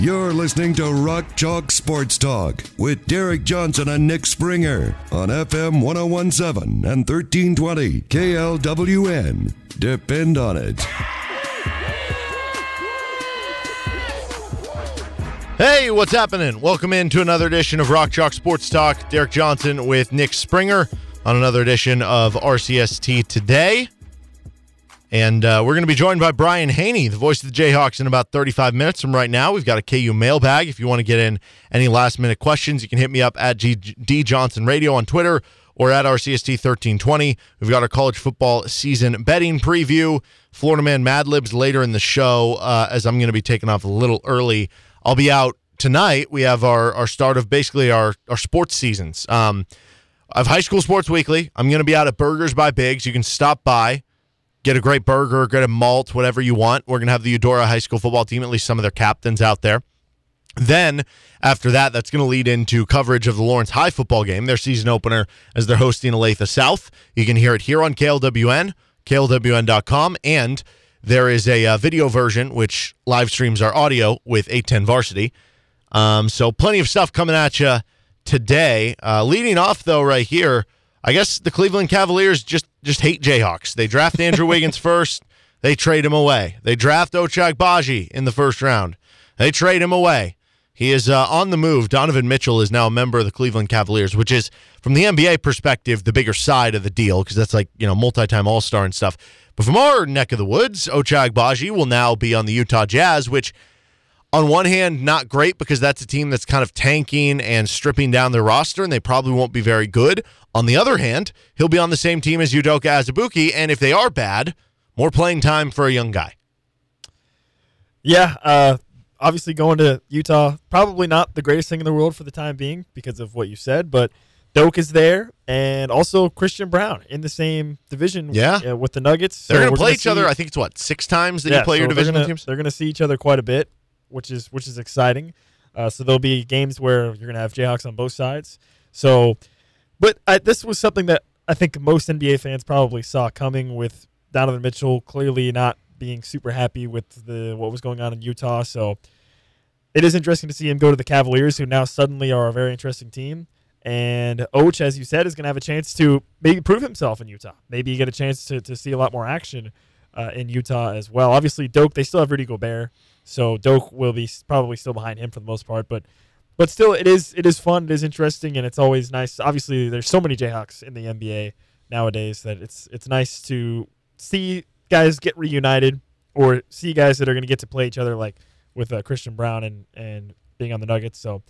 You're listening to Rock Chalk Sports Talk with Derek Johnson and Nick Springer on FM 1017 and 1320 KLWN. Depend on it. Hey, what's happening? Welcome into another edition of Rock Chalk Sports Talk. Derek Johnson with Nick Springer on another edition of RCST today. And uh, we're going to be joined by Brian Haney, the voice of the Jayhawks, in about 35 minutes from right now. We've got a KU mailbag. If you want to get in any last minute questions, you can hit me up at G- D Johnson Radio on Twitter or at RCST 1320. We've got our college football season betting preview, Florida Man Mad Libs later in the show, uh, as I'm going to be taking off a little early. I'll be out tonight. We have our, our start of basically our, our sports seasons. Um, I have High School Sports Weekly. I'm going to be out at Burgers by Biggs. You can stop by get a great burger, get a malt, whatever you want. We're going to have the Eudora High School football team, at least some of their captains out there. Then, after that, that's going to lead into coverage of the Lawrence High football game, their season opener, as they're hosting Olathe South. You can hear it here on KLWN, KLWN.com, and there is a uh, video version which live streams our audio with 810 Varsity. Um, so, plenty of stuff coming at you today. Uh, leading off, though, right here, I guess the Cleveland Cavaliers just just hate Jayhawks. They draft Andrew Wiggins first, they trade him away. They draft Ochai Agbaji in the first round. They trade him away. He is uh, on the move. Donovan Mitchell is now a member of the Cleveland Cavaliers, which is, from the NBA perspective, the bigger side of the deal because that's like you know multi-time All Star and stuff. But from our neck of the woods, Ochai Agbaji will now be on the Utah Jazz, which on one hand, not great because that's a team that's kind of tanking and stripping down their roster, and they probably won't be very good. On the other hand, he'll be on the same team as Udoka Azubuike, and if they are bad, more playing time for a young guy. Yeah, uh, obviously going to Utah, probably not the greatest thing in the world for the time being because of what you said, but Doak is there, and also Christian Braun in the same division. Yeah. uh, with the Nuggets. They're going to play gonna each other. I think it's what six times that yeah, you play so your they're gonna- teams. They're going to see each other quite a bit, which is which is exciting. Uh, so there'll be games where you're going to have Jayhawks on both sides. So, but I, this was something that I think most NBA fans probably saw coming with Donovan Mitchell clearly not being super happy with the what was going on in Utah. So it is interesting to see him go to the Cavaliers, who now suddenly are a very interesting team. And Och, as you said, is going to have a chance to maybe prove himself in Utah. Maybe get a chance to, to see a lot more action uh, in Utah as well. Obviously, Doke, they still have Rudy Gobert, so Doke will be probably still behind him for the most part. But but still, it is it is fun, it is interesting, and it's always nice. Obviously, there's so many Jayhawks in the NBA nowadays that it's it's nice to see guys get reunited or see guys that are going to get to play each other, like with uh, Christian Braun and and being on the Nuggets. So.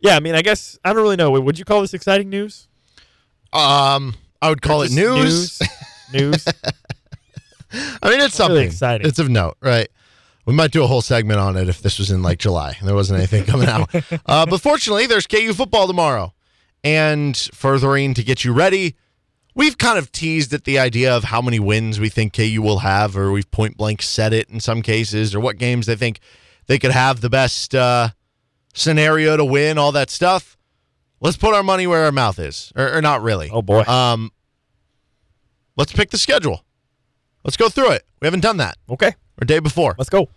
Yeah, I mean, I guess I don't really know. Would you call this exciting news? Um, I would call it just news. News. I mean, it's Not really something exciting. It's of note, right? We might do a whole segment on it if this was in like July and there wasn't anything coming out. Uh, but fortunately, there's KU football tomorrow. And furthering to get you ready, we've kind of teased at the idea of how many wins we think KU will have, or we've point blank said it in some cases, or what games they think they could have the best uh, scenario to win, all that stuff. Let's put our money where our mouth is, or, or not really. Oh, boy. Um, let's pick the schedule. Let's go through it. We haven't done that okay, or day before. let's go.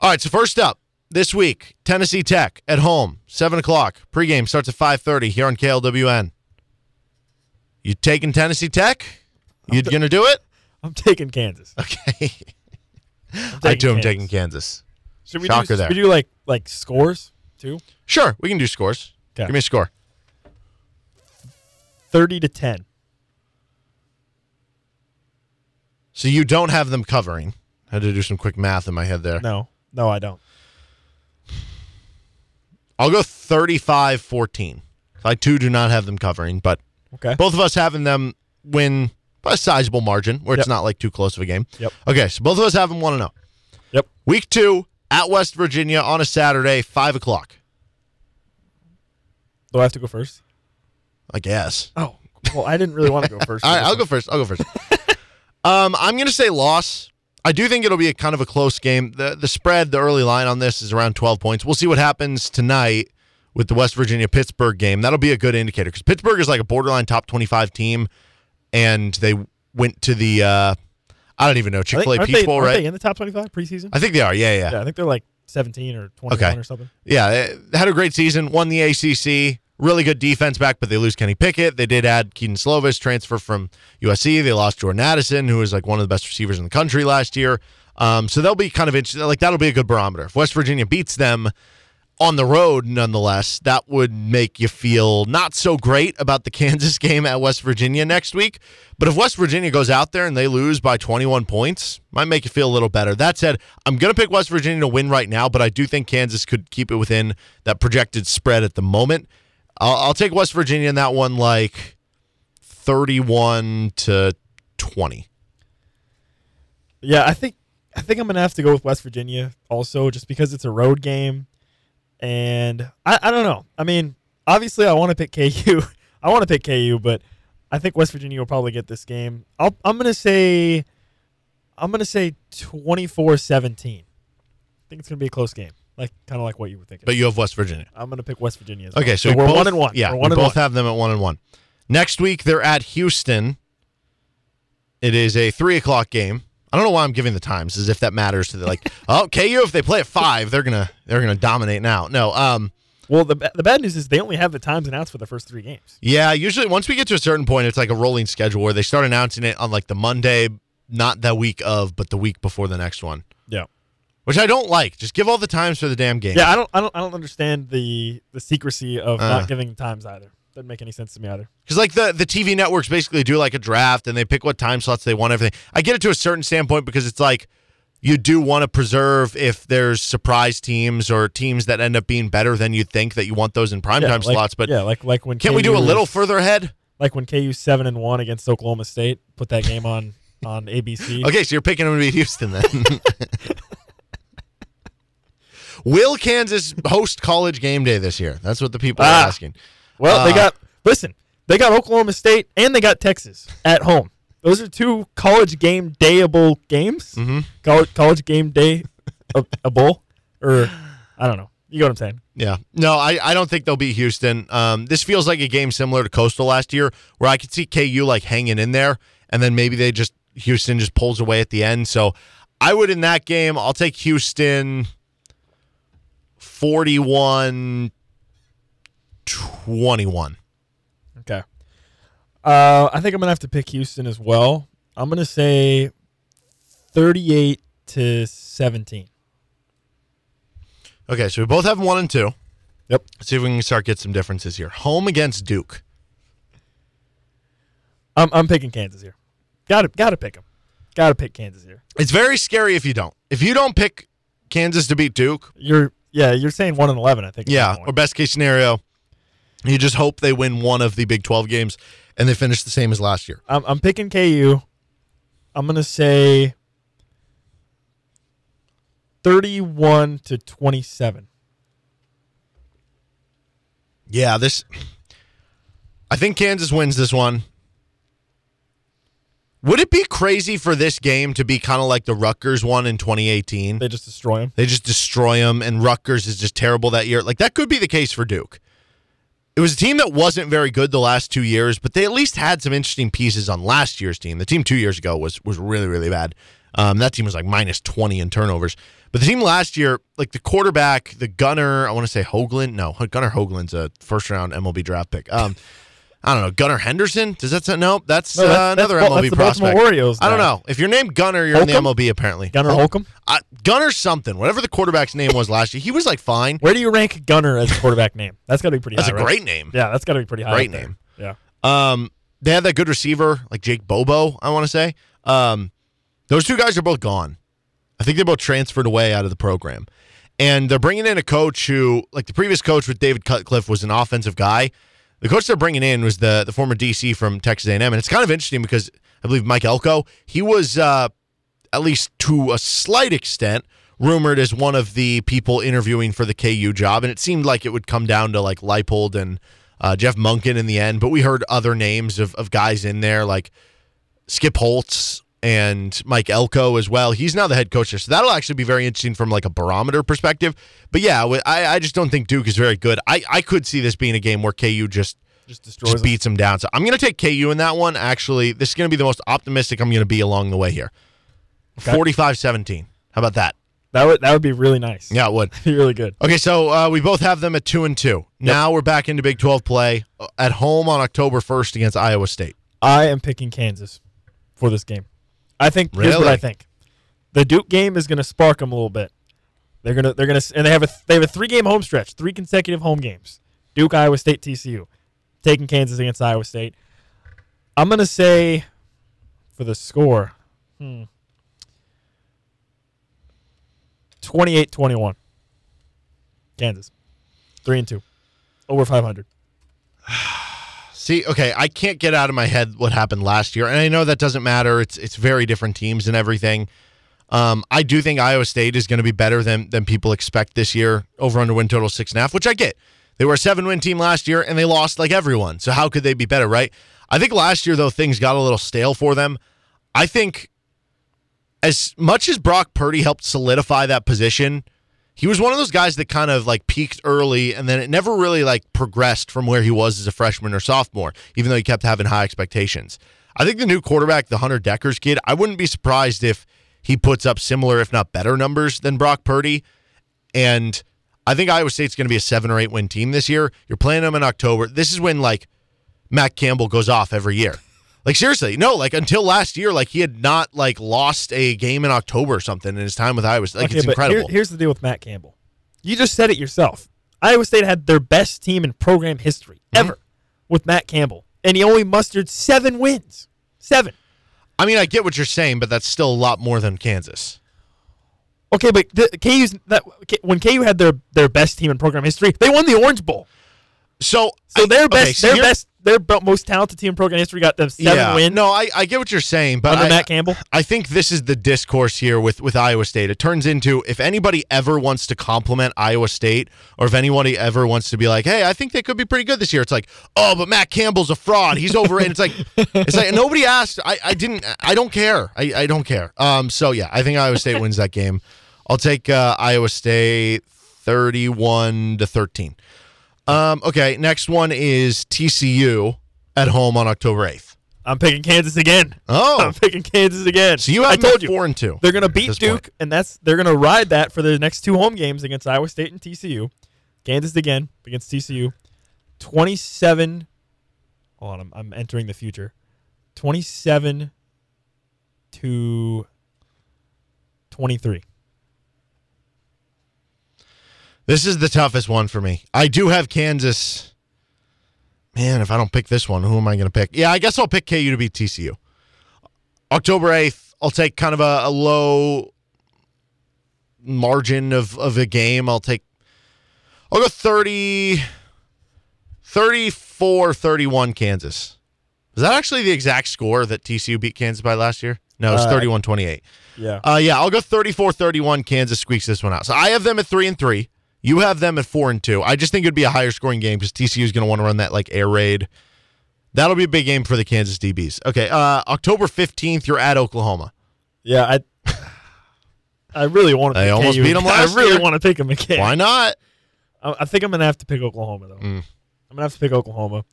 All right, so first up this week, Tennessee Tech at home, seven o'clock. Pregame starts at five thirty here on KLWN. You taking Tennessee Tech? You gonna do it? I'm taking Kansas. Okay. I'm I too am taking Kansas. Should we Shocker do, should there. we do like like scores too? Sure, we can do scores. Give me a score. Thirty to ten. So you don't have them covering. I had to do some quick math in my head there. No, no, I don't. I'll go 35-14. I too do not have them covering, but Okay. both of us having them win by a sizable margin where it's not like too close of a game. Yep. Okay, so both of us have them 1 0. Yep. Week two at West Virginia on a Saturday, 5 o'clock. Do I have to go first? I guess. Oh, well, I didn't really want to go first. All right, I'll go first. I'll go first. um, I'm going to say loss. I do think it'll be a kind of a close game. The the spread, the early line on this is around 12 points. We'll see what happens tonight with the West Virginia Pittsburgh game. That'll be a good indicator because Pittsburgh is like a borderline top 25 team, and they went to the uh, I don't even know Chick Fil A Aren't Peach they- Bowl, right? they in the top 25 preseason? I think they are. Yeah, yeah, yeah, I think they're like 17 or 21 Okay. or something. Yeah, they had a great season, won the ACC. Really good defense back, but they lose Kenny Pickett. They did add Kedon Slovis, transfer from USC. They lost Jordan Addison, who was like one of the best receivers in the country last year. Um, so they'll be kind of interesting. Like that'll be a good barometer. If West Virginia beats them on the road, nonetheless, that would make you feel not so great about the Kansas game at West Virginia next week. But if West Virginia goes out there and they lose by 21 points, might make you feel a little better. That said, I'm going to pick West Virginia to win right now, but I do think Kansas could keep it within that projected spread at the moment. I'll, I'll take West Virginia in that one, like 31 to 20. Yeah, I think I think I'm gonna have to go with West Virginia also, just because it's a road game, and I, I don't know. I mean, obviously, I want to pick KU. I want to pick KU, but I think West Virginia will probably get this game. I'll, I'm gonna say, I'm gonna say 24-17. I think it's gonna be a close game, like kind of like what you were thinking. But you have West Virginia. I'm gonna pick West Virginia. As Okay, so, we we're both, one and one. Yeah, we're we one and both one. have them at one and one. Next week they're at Houston. It is a three o'clock game. I don't know why I'm giving the times, as if that matters to the like. oh, KU if they play at five, they're gonna they're gonna dominate now. No, um, Well, the the bad news is they only have the times announced for the first three games. yeah. Usually, once we get to a certain point, it's like a rolling schedule where they start announcing it on like the Monday, not the week of, but the week before the next one. Which I don't like. Just give all the times for the damn game. Yeah, I don't, I don't, I don't understand the the secrecy of Uh. not giving times either. Doesn't make any sense to me either. Because like the the TV networks basically do like a draft and they pick what time slots they want everything. I get it to a certain standpoint because it's like you do want to preserve if there's surprise teams or teams that end up being better than you think that you want those in primetime yeah, like, slots. But yeah, like like when can't we do a little further ahead? like when KU seven and one against Oklahoma State? Put that game on on ABC. Okay, so you're picking them to beat Houston then. Will Kansas host college game day this year? That's what the people Ah. are asking. Well, they Uh, got listen. They got Oklahoma State and they got Texas at home. Those are two college game dayable games. Mhm. College college game day a, a bowl or I don't know. You know what I'm saying? Yeah. No, I, I don't think they'll beat Houston. Um, this feels like a game similar to Coastal last year, where I could see KU like hanging in there, and then maybe they just Houston just pulls away at the end. So I would in that game, I'll take Houston 41 21. Okay. Uh, I think I'm gonna have to pick Houston as well. I'm gonna say 38 to 17. Okay, so we both have one and two. Yep. Let's see if we can start get some differences here. Home against Duke. I'm I'm picking Kansas here. Got to got to pick them. Got to pick Kansas here. It's very scary if you don't. If you don't pick Kansas to beat Duke, You're yeah. You're saying one and 11. I think. Yeah, or best case scenario, you just hope they win one of the Big 12 games and they finish the same as last year. I'm I'm picking KU. I'm gonna say 31 to 27. Yeah, this. I think Kansas wins this one. Would it be crazy for this game to be kind of like the Rutgers one in 2018? They just destroy them. They just destroy them, and Rutgers is just terrible that year. Like that could be the case for Duke. It was a team that wasn't very good the last two years, but they at least had some interesting pieces on last year's team. The team two years ago was was really really bad. Um, that team was like minus twenty in turnovers. But the team last year, like the quarterback, the gunner, I want to say Hoagland. No, Gunnar Hoglund's a first round MLB draft pick. Um, I don't know. Gunnar Henderson? Does that sound? No, that's, No, uh, that's- that's another Bal- MLB that's prospect. Baltimore Orioles I don't know. If you're named Gunner, you're in the MLB apparently. Gunner Holcomb. uh, Gunner something, whatever the quarterback's name was last year, he was like fine. Where do you rank Gunner as a quarterback name? That's got to be pretty That's high. a right? great name. Yeah, that's got to be pretty high. Great there. name. Yeah. Um, they had that good receiver like Jake Bobo. I want to say. Um, those two guys are both gone. I think they're both transferred away out of the program, and they're bringing in a coach who, like the previous coach with David Cutcliffe, was an offensive guy. The coach they're bringing in was the the former DC from Texas A&M, and it's kind of interesting because I believe Mike Elko he was uh, at least to a slight extent rumored as one of the people interviewing for the KU job, and it seemed like it would come down to like Leipold and uh, Jeff Monken in the end, but we heard other names of, of guys in there like Skip Holtz and Mike Elko as well. He's now the head coach there, so that'll actually be very interesting from like a barometer perspective. But yeah, I, I just don't think Duke is very good. I, I could see this being a game where KU just Just destroys just beats them down. So I'm going to take KU in that one. Actually, this is going to be the most optimistic I'm going to be along the way here. Okay. 45-17. How about that? That would that would be really nice. Yeah, it would. be really good. Okay, so uh, we both have them at two and two. Now we're back into Big 12 play uh, at home on October 1st against Iowa State. I am picking Kansas for this game. I think here's what I think. The Duke game is going to spark them a little bit. They're gonna they're gonna and they have a they have a three game home stretch, three consecutive home games. Duke, Iowa State, TCU, taking Kansas against Iowa State. I'm gonna say for the score, hmm, 28-21. Kansas, three and two, over 500. See, okay, I can't get out of my head what happened last year, and I know that doesn't matter. It's it's very different teams and everything. Um, I do think Iowa State is going to be better than than people expect this year. Over under win total six and a half, which I get. They were a seven win team last year, and they lost like everyone. So how could they be better, right? I think last year though things got a little stale for them. I think as much as Brock Purdy helped solidify that position, he was one of those guys that kind of like peaked early and then it never really like progressed from where he was as a freshman or sophomore, even though he kept having high expectations. I think the new quarterback, the Hunter Dekkers kid, I wouldn't be surprised if he puts up similar, if not better, numbers than Brock Purdy. And I think Iowa State's going to be a seven or eight win team this year. You're playing them in October. This is when like Matt Campbell goes off every year. Like seriously, no. Like until last year, like he had not like lost a game in October or something in his time with Iowa. State. Like it's incredible. here- here's the deal with Matt Campbell. You just said it yourself. Iowa State had their best team in program history Mm-hmm. ever with Matt Campbell, and he only mustered seven wins. Seven. I mean, I get what you're saying, but that's still a lot more than Kansas. Okay, but the, KU's that when KU had their their best team in program history, they won the Orange Bowl. So, So I- their okay, best, so their best, their most talented team in program history got them seven yeah, wins No, I, I get what you're saying, but under I, Matt Campbell. I think this is the discourse here with, with Iowa State. It turns into if anybody ever wants to compliment Iowa State, or if anybody ever wants to be like, "Hey, I think they could be pretty good this year," it's like, "Oh, but Matt Campbell's a fraud. He's overrated." it's like, it's like nobody asked. I, I didn't. I don't care. I, I don't care. Um. So yeah, I think Iowa State wins that game. I'll take uh, Iowa State thirty-one to thirteen. Um. Okay. Next one is TCU at home on October eighth. I'm picking Kansas again. Oh, I'm picking Kansas again. so you I have them told you four and two. They're going to beat Duke, point. and that's they're going to ride that for their next two home games against Iowa State and TCU. Kansas again against TCU. 27 Hold on, I'm, I'm entering the future. 27 to 23. This is the toughest one for me. I do have Kansas. Man, if I don't pick this one, who am I going to pick? Yeah, I guess I'll pick KU to beat TCU. October 8th, I'll take kind of a, a low margin of, of a game. I'll take, I'll go 30, 34 31 Kansas. Is that actually the exact score that TCU beat Kansas by last year? No, it's Uh, 31 28. Yeah. Uh, yeah, I'll go 34-31. Kansas squeaks this one out. So I have them at three and three. You have them at four and two. I just think it'd be a higher scoring game because TCU is going to want to run that like air raid. That'll be a big game for the Kansas DBs. Okay, uh, October fifteenth, you're at Oklahoma. yeah, I I really want to pick almost KU beat 'em again. I really year. want to pick them again. Why not? I, I think I'm going to have to pick Oklahoma though. Mm. I'm gonna have to pick Oklahoma.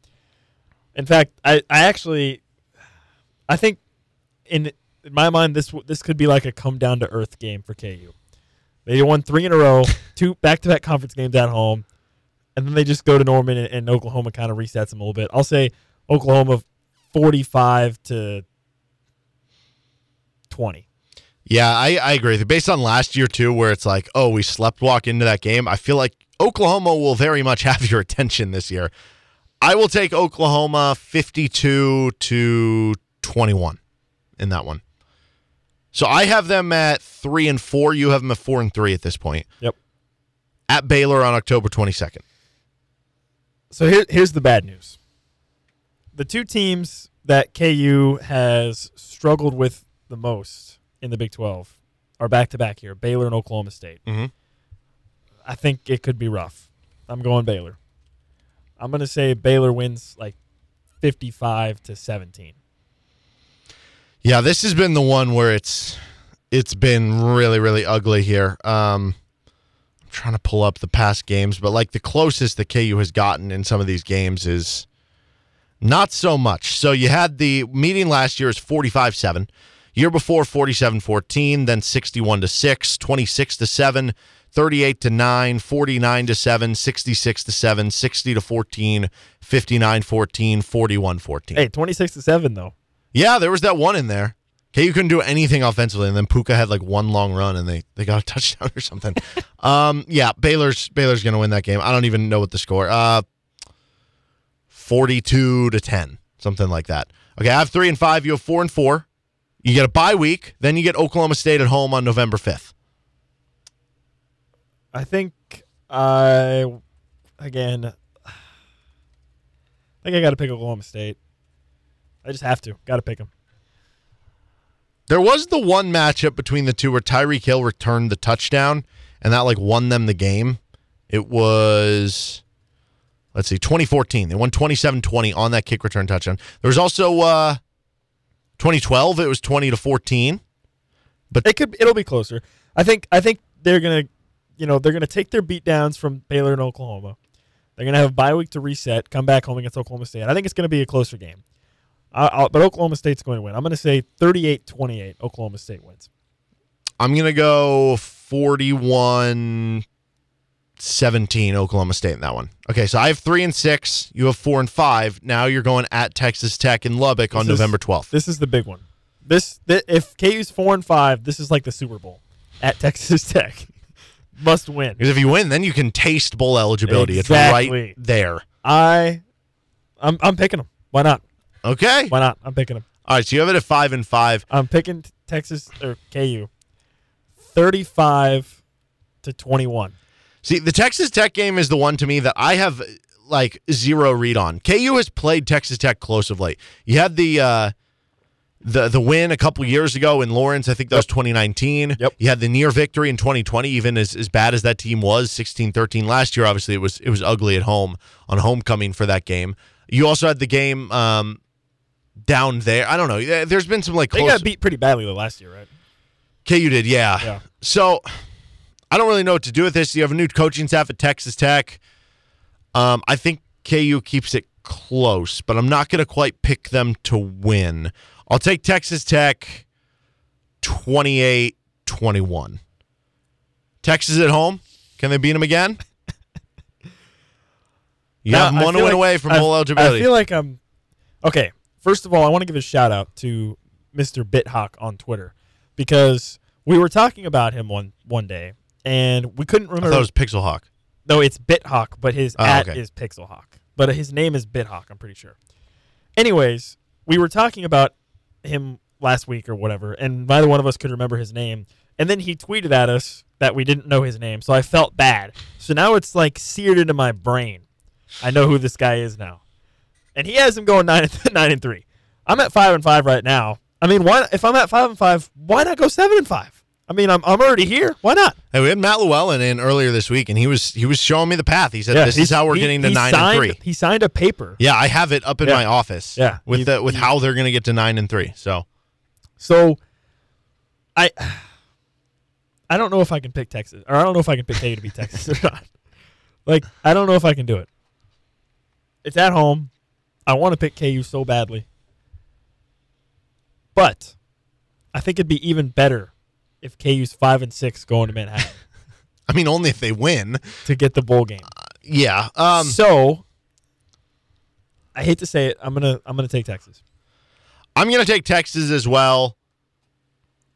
In fact, I, I actually, I think, in in my mind, this this could be like a come down to earth game for KU. They won three in a row, two back to back conference games at home, and then they just go to Norman and, and Oklahoma kind of resets them a little bit. I'll say Oklahoma forty five to twenty. Yeah, I, I agree. Based on last year too, where it's like, oh, we slept walk into that game. I feel like Oklahoma will very much have your attention this year. I will take Oklahoma fifty-two to twenty-one in that one. So I have them at three and four. You have them at four and three at this point. Yep. At Baylor on October twenty-second. So here, here's the bad news. The two teams that KU has struggled with the most in the Big 12 are back to back here Baylor and Oklahoma State. Mhm. I think it could be rough. I'm going Baylor. I'm gonna say Baylor wins like 55 to 17. Yeah, this has been the one where it's it's been really really ugly here. Um, I'm trying to pull up the past games, but like the closest that KU has gotten in some of these games is not so much. So you had the meeting last year is 45-7. Year before 47-14, then 61 to 6, 26 to 7, 38 to 9, 49 to 7, 66 to 7, 60 to 14, 59 14, 41 14. Hey, 26 to 7 though. Yeah, there was that one in there. KU couldn't do anything offensively, and then Pooka had like one long run, and they they got a touchdown or something. um, yeah, Baylor's Baylor's gonna win that game. I don't even know what the score. Uh, forty-two to ten, something like that. Okay, I have three and five. You have four and four. You get a bye week, then you get Oklahoma State at home on November fifth. I think I again. I think I got to pick Oklahoma State. I just have to. Got to pick them. There was the one matchup between the two where Tyreek Hill returned the touchdown, and that like won them the game. It was, let's see, 2014. They won 27-20 on that kick return touchdown. There was also uh, 2012. It was 20 to 14. but It could. It'll be closer. I think. I think they're gonna. You know, they're gonna take their beat downs from Baylor and Oklahoma. They're gonna have a bye week to reset. Come back home against Oklahoma State. I think it's gonna be a closer game. I, I'll, but Oklahoma State's going to win. I'm going to say 38-28. Oklahoma State wins. I'm gonna go 41 17 Oklahoma State in that one. Okay, so I have three and six. You have four and five. Now you're going at Texas Tech in Lubbock on is- November 12th. This is the big one. This, thi- if KU's four and five, this is like the Super Bowl at Texas Tech. Must win. Because if you win, then you can taste bowl eligibility. It's right there. I, I'm I'm picking them. Why not? Okay. Why not? I'm picking them. All right, so you have it at five and five. I'm picking Texas or KU. 35 to 21. See, the Texas Tech game is the one to me that I have like zero read on. KU has played Texas Tech close of late. You had the uh, the the win a couple years ago in Lawrence. I think that was 2019. Yep. You had the near victory in 2020, even as, as bad as that team was, 16-13 last year. Obviously, it was it was ugly at home on homecoming for that game. You also had the game um, down there. I don't know. There's been some like They got beat pretty badly the last year, right? KU did, yeah. Yeah. So I don't really know what to do with this. You have a new coaching staff at Texas Tech. Um, I think KU keeps it close, but I'm not going to quite pick them to win. I'll take Texas Tech 28 21. Texas at home. Can they beat them again? You have one win like- away from I- eligibility. I feel like I'm okay. First of all, I want to give a shout out to Mr. Bithawk on Twitter because we were talking about him one one day and we couldn't remember. I thought it was Pixel Hawk. no, it's Bithawk, but his Oh, at okay. is Pixelhawk, but his name is Bithawk. I'm pretty sure. Anyways, we were talking about him last week or whatever, and neither one of us could remember his name. And then he tweeted at us that we didn't know his name, so I felt bad. So now it's like seared into my brain. I know who this guy is now, and he has him going nine and nine and three. I'm at five and five right now. I mean, why? If I'm at five and five, why not go seven and five? I mean, I'm I'm already here. Why not? Hey, we had Matt Llewellyn in earlier this week, and he was he was showing me the path. He said, "This is how we're he- getting to nine signed, and three." He signed a paper. Yeah, I have it up in Yeah. my office. Yeah. with You- the with you- how they're going to get to nine and three. So So, I I don't know if I can pick Texas, or I don't know if I can pick KU to beat Texas or not. Like, I don't know if I can do it. It's at home. I want to pick KU so badly, but I think it'd be even better if KU's five and six going to Manhattan I mean, only if they win. to get the bowl game. Yeah. Um. so, I hate to say it, I'm gonna I'm gonna take Texas. I'm going to take Texas as well.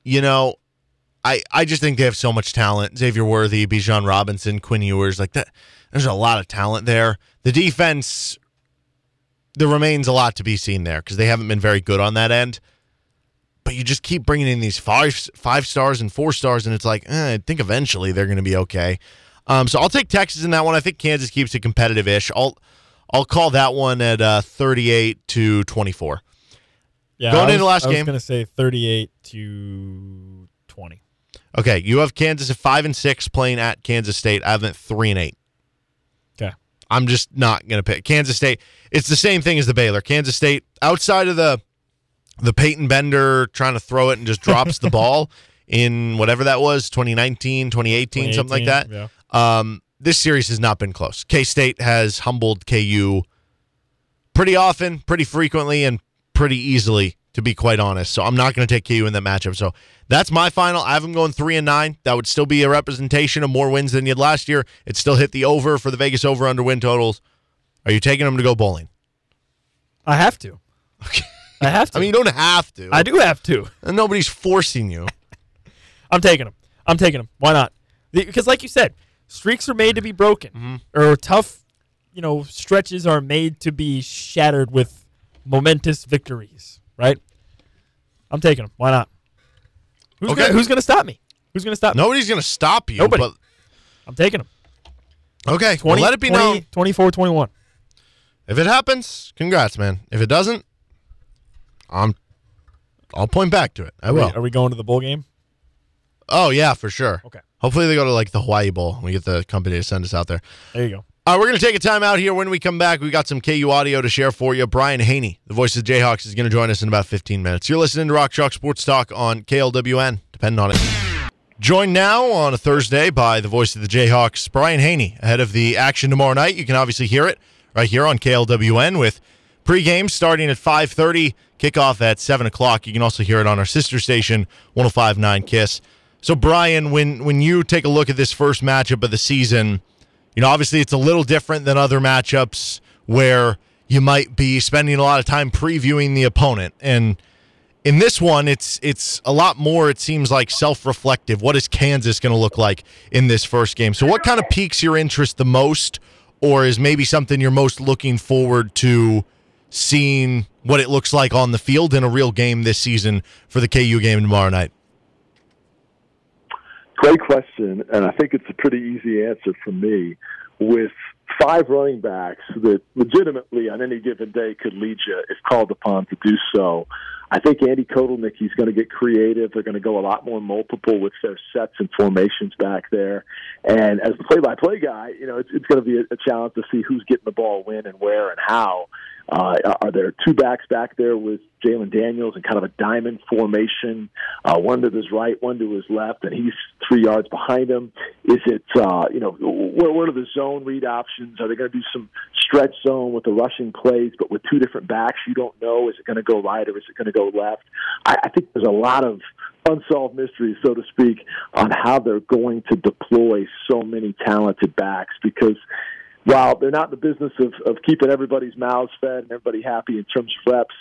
You know, I I just think they have so much talent. Xavier Worthy, Bijan Robinson, Quinn Ewers, like that. There's a lot of talent there. The defense, there remains a lot to be seen there because they haven't been very good on that end. But you just keep bringing in these five five stars and four stars, and it's like eh, I think eventually they're going to be okay. Um, so I'll take Texas in that one. I think Kansas keeps it competitive-ish. I'll I'll call that one at uh, 38 to 24. Yeah, Going I into the last game. I was gonna say 38 to 20. Okay, you have Kansas at five and six playing at Kansas State. I have them at three and eight. I'm just not going to pick Kansas State. It's the same thing as the Baylor. Kansas State outside of the the Peyton Bender trying to throw it and just drops the ball in whatever that was 2019, 2018, something like that. yeah. Um, this series has not been close. K State has humbled KU pretty often, pretty frequently, and pretty easily, to be quite honest. So I'm not going to take KU in that matchup. So that's my final. I have them going three and nine. That would still be a representation of more wins than you had last year. It still hit the over for the Vegas over under win totals. Are you taking them to go bowling? I have to. I have to. I mean, you don't have to. I do have to. And nobody's forcing you. I'm taking them. I'm taking them. Why not? Because, like you said, streaks are made to be broken, Mm-hmm. or tough, you know, stretches are made to be shattered with momentous victories. Right? I'm taking them. Why not? Who's Okay. Gonna, who's going to stop me? Who's going to stop me? Nobody's going to stop you. Nobody. But, I'm taking them. okay. 20, well, let it be 20, known. 24 21. If it happens, congrats, man. If it doesn't, I'm. I'll point back to it. I Are we, will. are we going to the bowl game? Oh yeah, for sure. Okay. Hopefully they go to like the Hawaii Bowl. and We get the company to send us out there. There you go. All right, we're going to take a time out here. When we come back, we got some KU audio to share for you. Brian Haney, the voice of the Jayhawks, is going to join us in about 15 minutes. You're listening to Rock Chalk Sports Talk on KLWN. Depend on it. Joined now on a Thursday by the voice of the Jayhawks, Brian Haney, ahead of the action tomorrow night. You can obviously hear it right here on KLWN with pregame starting at 5.30, kickoff at 7 o'clock. You can also hear it on our sister station, 105.9 KISS. So, Brian, when, when you take a look at this first matchup of the season, you know, obviously it's a little different than other matchups where you might be spending a lot of time previewing the opponent. And in this one, it's it's a lot more, it seems like self-reflective. What is Kansas going to look like in this first game? So what kind of piques your interest the most or is maybe something you're most looking forward to seeing what it looks like on the field in a real game this season for the KU game tomorrow night? Great question, and I think it's a pretty easy answer for me. With five running backs that legitimately on any given day could lead you if called upon to do so, I think Andy Kotelnicki, he's going to get creative. They're going to go a lot more multiple with their sets and formations back there. And as the play-by-play guy, you know, it's, it's going to be a challenge to see who's getting the ball when and where and how. Uh, are there two backs back there with Jalon Daniels and kind of a diamond formation, uh, one to his right, one to his left, and he's three yards behind him? Is it, uh, you know, what, what are the zone read options? Are they going to do some stretch zone with the rushing plays, but with two different backs? You don't know. Is it going to go right or is it going to go left? I, I think there's a lot of unsolved mysteries, so to speak, on how they're going to deploy so many talented backs because while they're not in the business of, of keeping everybody's mouths fed and everybody happy in terms of reps,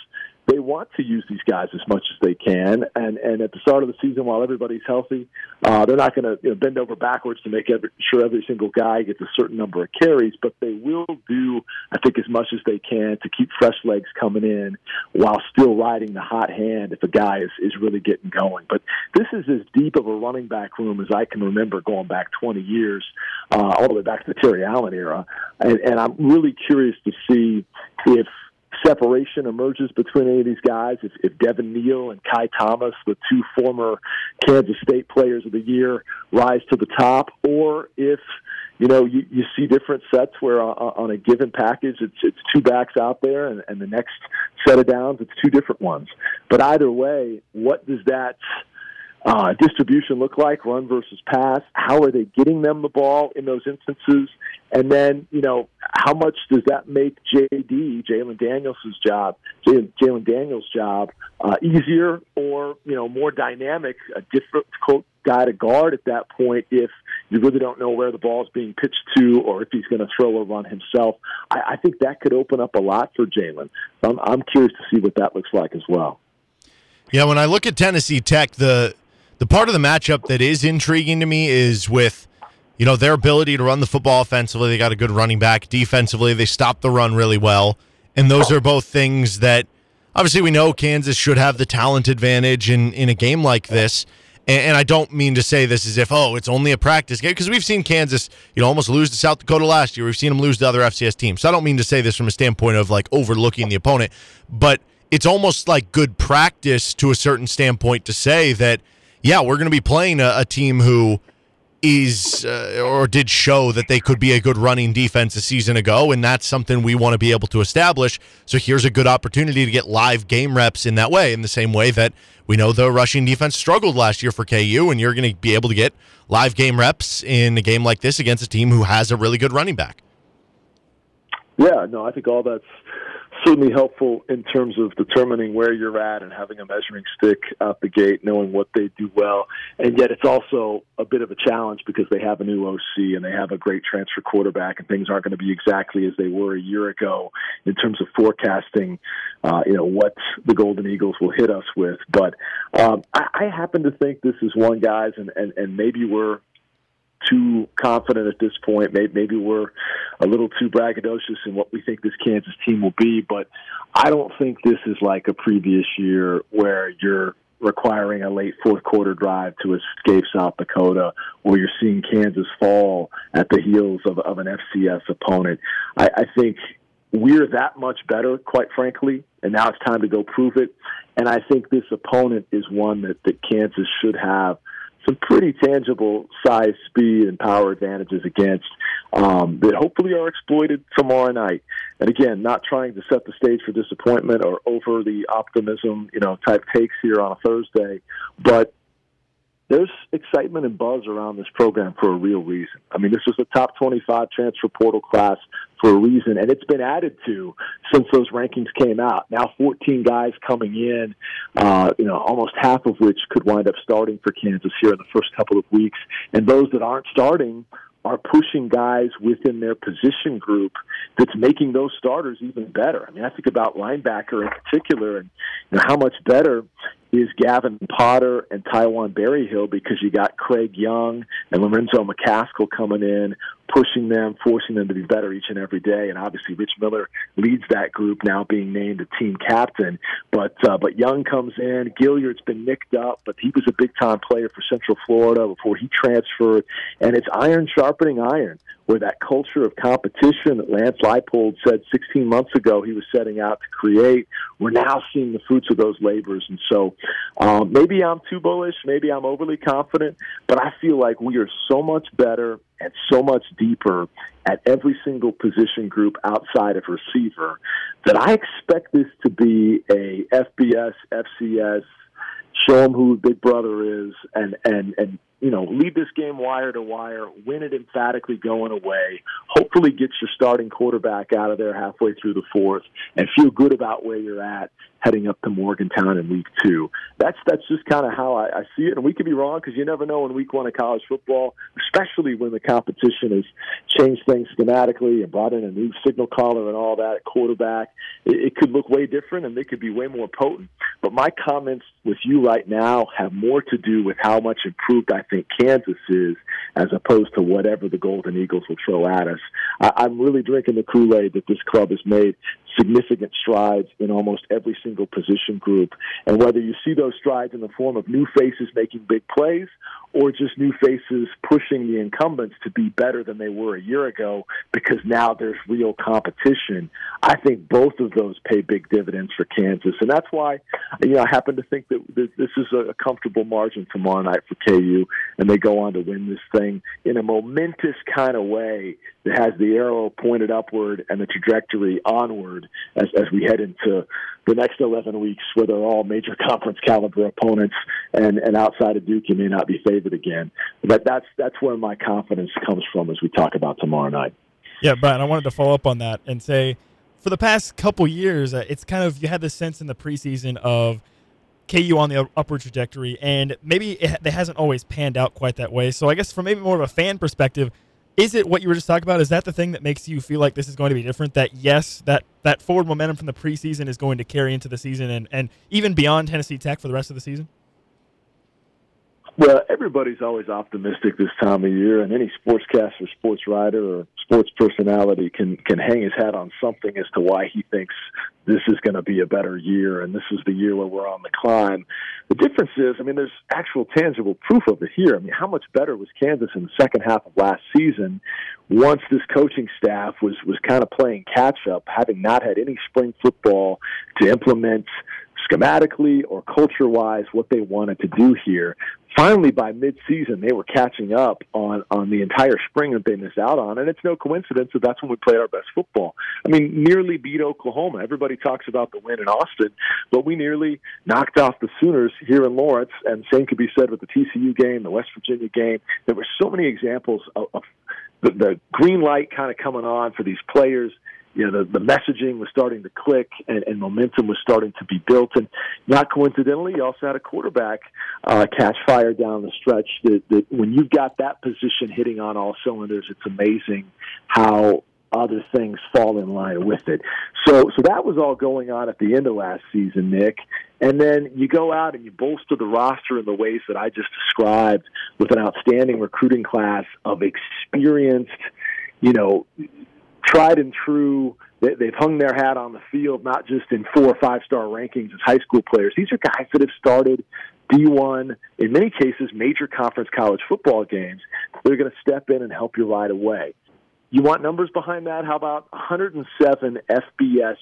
they want to use these guys as much as they can. And and at the start of the season, while everybody's healthy, uh, they're not going to you know, bend over backwards to make every, sure every single guy gets a certain number of carries. But they will do, I think, as much as they can to keep fresh legs coming in while still riding the hot hand if a guy is is really getting going. But this is as deep of a running back room as I can remember going back 20 years, uh, all the way back to the Terry Allen era. And, and I'm really curious to see if separation emerges between any of these guys. If, if Devin Neal and Ky Thomas, the two former Kansas State players of the year, rise to the top, or if you know you, you see different sets where uh, on a given package it's it's two backs out there, and, and the next set of downs it's two different ones. But either way, what does that uh, distribution look like, run versus pass? How are they getting them the ball in those instances? And then, you know, how much does that make JD, Jalon Daniels' job, Jalon Daniels' job, uh, easier or, you know, more dynamic, a difficult guy to guard at that point if you really don't know where the ball is being pitched to or if he's going to throw or run himself? I, I think that could open up a lot for Jalon. I'm, I'm curious to see what that looks like as well. Yeah, when I look at Tennessee Tech, the the part of the matchup that is intriguing to me is with you know their ability to run the football offensively. They got a good running back. Defensively, they stop the run really well, and those are both things that obviously we know Kansas should have the talent advantage in in a game like this. And, and I don't mean to say this as if oh it's only a practice game because we've seen Kansas you know almost lose to South Dakota last year. We've seen them lose to other FCS teams. So I don't mean to say this from a standpoint of like overlooking the opponent, but it's almost like good practice to a certain standpoint to say that yeah, we're going to be playing a, a team who is uh, or did show that they could be a good running defense a season ago, and that's something we want to be able to establish. So here's a good opportunity to get live game reps in that way, in the same way that we know the rushing defense struggled last year for KU, and you're going to be able to get live game reps in a game like this against a team who has a really good running back. Yeah, no, I think all that's certainly helpful in terms of determining where you're at and having a measuring stick out the gate, knowing what they do well. And yet it's also a bit of a challenge because they have a new OC and they have a great transfer quarterback, and things aren't going to be exactly as they were a year ago in terms of forecasting, uh, you know, what the Golden Eagles will hit us with. But um, I, I happen to think this is one, guys, and, and, and maybe we're too confident at this point. Maybe, maybe we're a little too braggadocious in what we think this Kansas team will be, but I don't think this is like a previous year where you're requiring a late fourth quarter drive to escape South Dakota, or you're seeing Kansas fall at the heels of, of an FCS opponent. I, I think we're that much better, quite frankly, and now it's time to go prove it. And I think this opponent is one that, that Kansas should have some pretty tangible size, speed, and power advantages against um, that hopefully are exploited tomorrow night. And again, not trying to set the stage for disappointment or over the optimism, you know, type takes here on a Thursday, but there's excitement and buzz around this program for a real reason. I mean, this was a top 25 transfer portal class for a reason, and it's been added to since those rankings came out. Now, 14 guys coming in, uh, you know, almost half of which could wind up starting for Kansas here in the first couple of weeks, and those that aren't starting are pushing guys within their position group that's making those starters even better. I mean, I think about linebacker in particular and you know, how much better is Gavin Potter and Taiwan Berryhill because you got Craig Young and Lorenzo McCaskill coming in, pushing them, forcing them to be better each and every day. And obviously, Rich Miller leads that group now, being named a team captain. But uh, but Young comes in. Gilyard's been nicked up, but he was a big time player for Central Florida before he transferred. And it's iron sharpening iron where that culture of competition that Lance Leipold said 16 months ago he was setting out to create, we're now seeing the fruits of those labors. And so um, maybe I'm too bullish, maybe I'm overly confident, but I feel like we are so much better and so much deeper at every single position group outside of receiver that I expect this to be a FBS, FCS, show them who Big Brother is, and and and you know, lead this game wire to wire, win it emphatically going away, hopefully get your starting quarterback out of there halfway through the fourth, and feel good about where you're at heading up to Morgantown in week two. That's that's just kind of how I, I see it, and we could be wrong because you never know in week one of college football, especially when the competition has changed things schematically and brought in a new signal caller and all that at quarterback. It, it could look way different, and they could be way more potent. But my comments with you right now have more to do with how much improved I think Kansas is as opposed to whatever the Golden Eagles will throw at us. I, I'm really drinking the Kool Aid that this club has made significant strides in almost every single position group. And whether you see those strides in the form of new faces making big plays or just new faces pushing the incumbents to be better than they were a year ago because now there's real competition. I think both of those pay big dividends for Kansas, and that's why you know I happen to think that this is a comfortable margin tomorrow night for KU, and they go on to win this thing in a momentous kind of way that has the arrow pointed upward and the trajectory onward as as we head into the next 11 weeks where they're all major conference caliber opponents and and outside of Duke you may not be favored again. But that's that's where my confidence comes from as we talk about tomorrow night. Yeah Brian I wanted to follow up on that and say for the past couple years uh, it's kind of you had this sense in the preseason of KU on the upward trajectory and maybe it, it hasn't always panned out quite that way. So I guess from maybe more of a fan perspective is it what you were just talking about? Is that the thing that makes you feel like this is going to be different? That yes, that that forward momentum from the preseason is going to carry into the season and, and even beyond Tennessee Tech for the rest of the season? Well, everybody's always optimistic this time of year, and any sportscaster, sports writer, or sports personality can can hang his hat on something as to why he thinks this is going to be a better year, and this is the year where we're on the climb. The difference is, I mean, there's actual tangible proof of it here. I mean, how much better was Kansas in the second half of last season once this coaching staff was was kind of playing catch up, having not had any spring football to implement schematically or culture wise what they wanted to do here. Finally, by mid-season, they were catching up on on the entire spring that they missed out on, and it's no coincidence that that's when we played our best football. I mean, nearly beat Oklahoma. Everybody talks about the win in Austin, but we nearly knocked off the Sooners here in Lawrence, and same could be said with the TCU game, the West Virginia game. There were so many examples of, of the, the green light kind of coming on for these players you know, the, the messaging was starting to click and, and momentum was starting to be built. And not coincidentally, you also had a quarterback uh, catch fire down the stretch that, that when you've got that position hitting on all cylinders, it's amazing how other things fall in line with it. So, so that was all going on at the end of last season, Nick. And then you go out and you bolster the roster in the ways that I just described with an outstanding recruiting class of experienced, you know, tried and true. They've hung their hat on the field, not just in four or five star rankings as high school players. These are guys that have started D1, in many cases, major conference college football games. They're going to step in and help you right away. You want numbers behind that? How about 107 FBS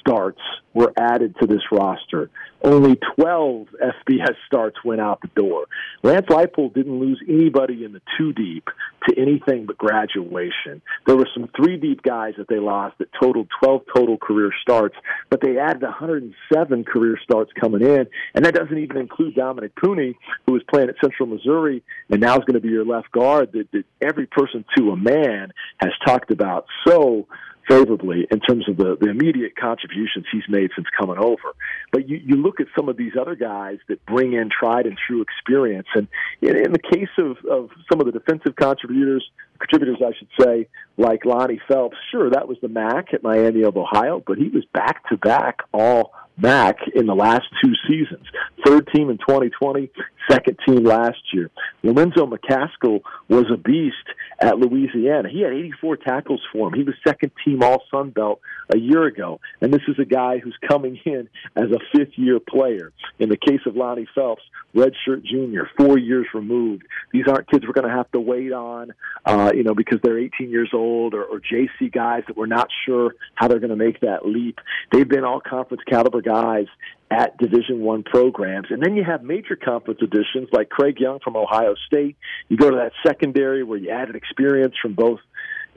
starts were added to this roster. Only 12 FBS starts went out the door. Lance Leipold didn't lose anybody in the two deep to anything but graduation. There were some three deep guys that they lost that totaled 12 total career starts, but they added 107 career starts coming in, and that doesn't even include Dominic Puni, who was playing at Central Missouri and now is going to be your left guard that, that every person to a man has talked about so favorably in terms of the, the immediate contributions he's made since coming over. But you, you look at some of these other guys that bring in tried and true experience, and in, in the case of, of some of the defensive contributors, contributors, I should say, like Lonnie Phelps, sure, that was the MAC at Miami of Ohio, but he was back to back all MAC in the last two seasons. Third team in 2020, second team last year. Lorenzo McCaskill was a beast at Louisiana. He had 84 tackles for him. He was second team All Sun Belt a year ago. And this is a guy who's coming in as a fifth year player. In the case of Lonnie Phelps, redshirt junior, four years removed. These aren't kids we're going to have to wait on, uh, you know, because they're 18 years old or, or JC guys that we're not sure how they're going to make that leap. They've been all conference caliber guys at Division One programs, and then you have major conference additions like Craig Young from Ohio State. You go to that secondary where you added experience from both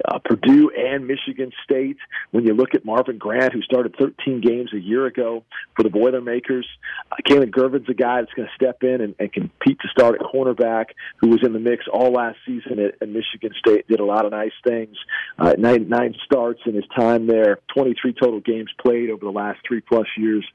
uh, Purdue and Michigan State. When you look at Marvin Grant, who started 13 games a year ago for the Boilermakers, uh, Kalon Gervin's a guy that's going to step in and, and compete to start at cornerback, who was in the mix all last season at, at Michigan State, did a lot of nice things. Uh, nine, nine starts in his time there, 23 total games played over the last three plus years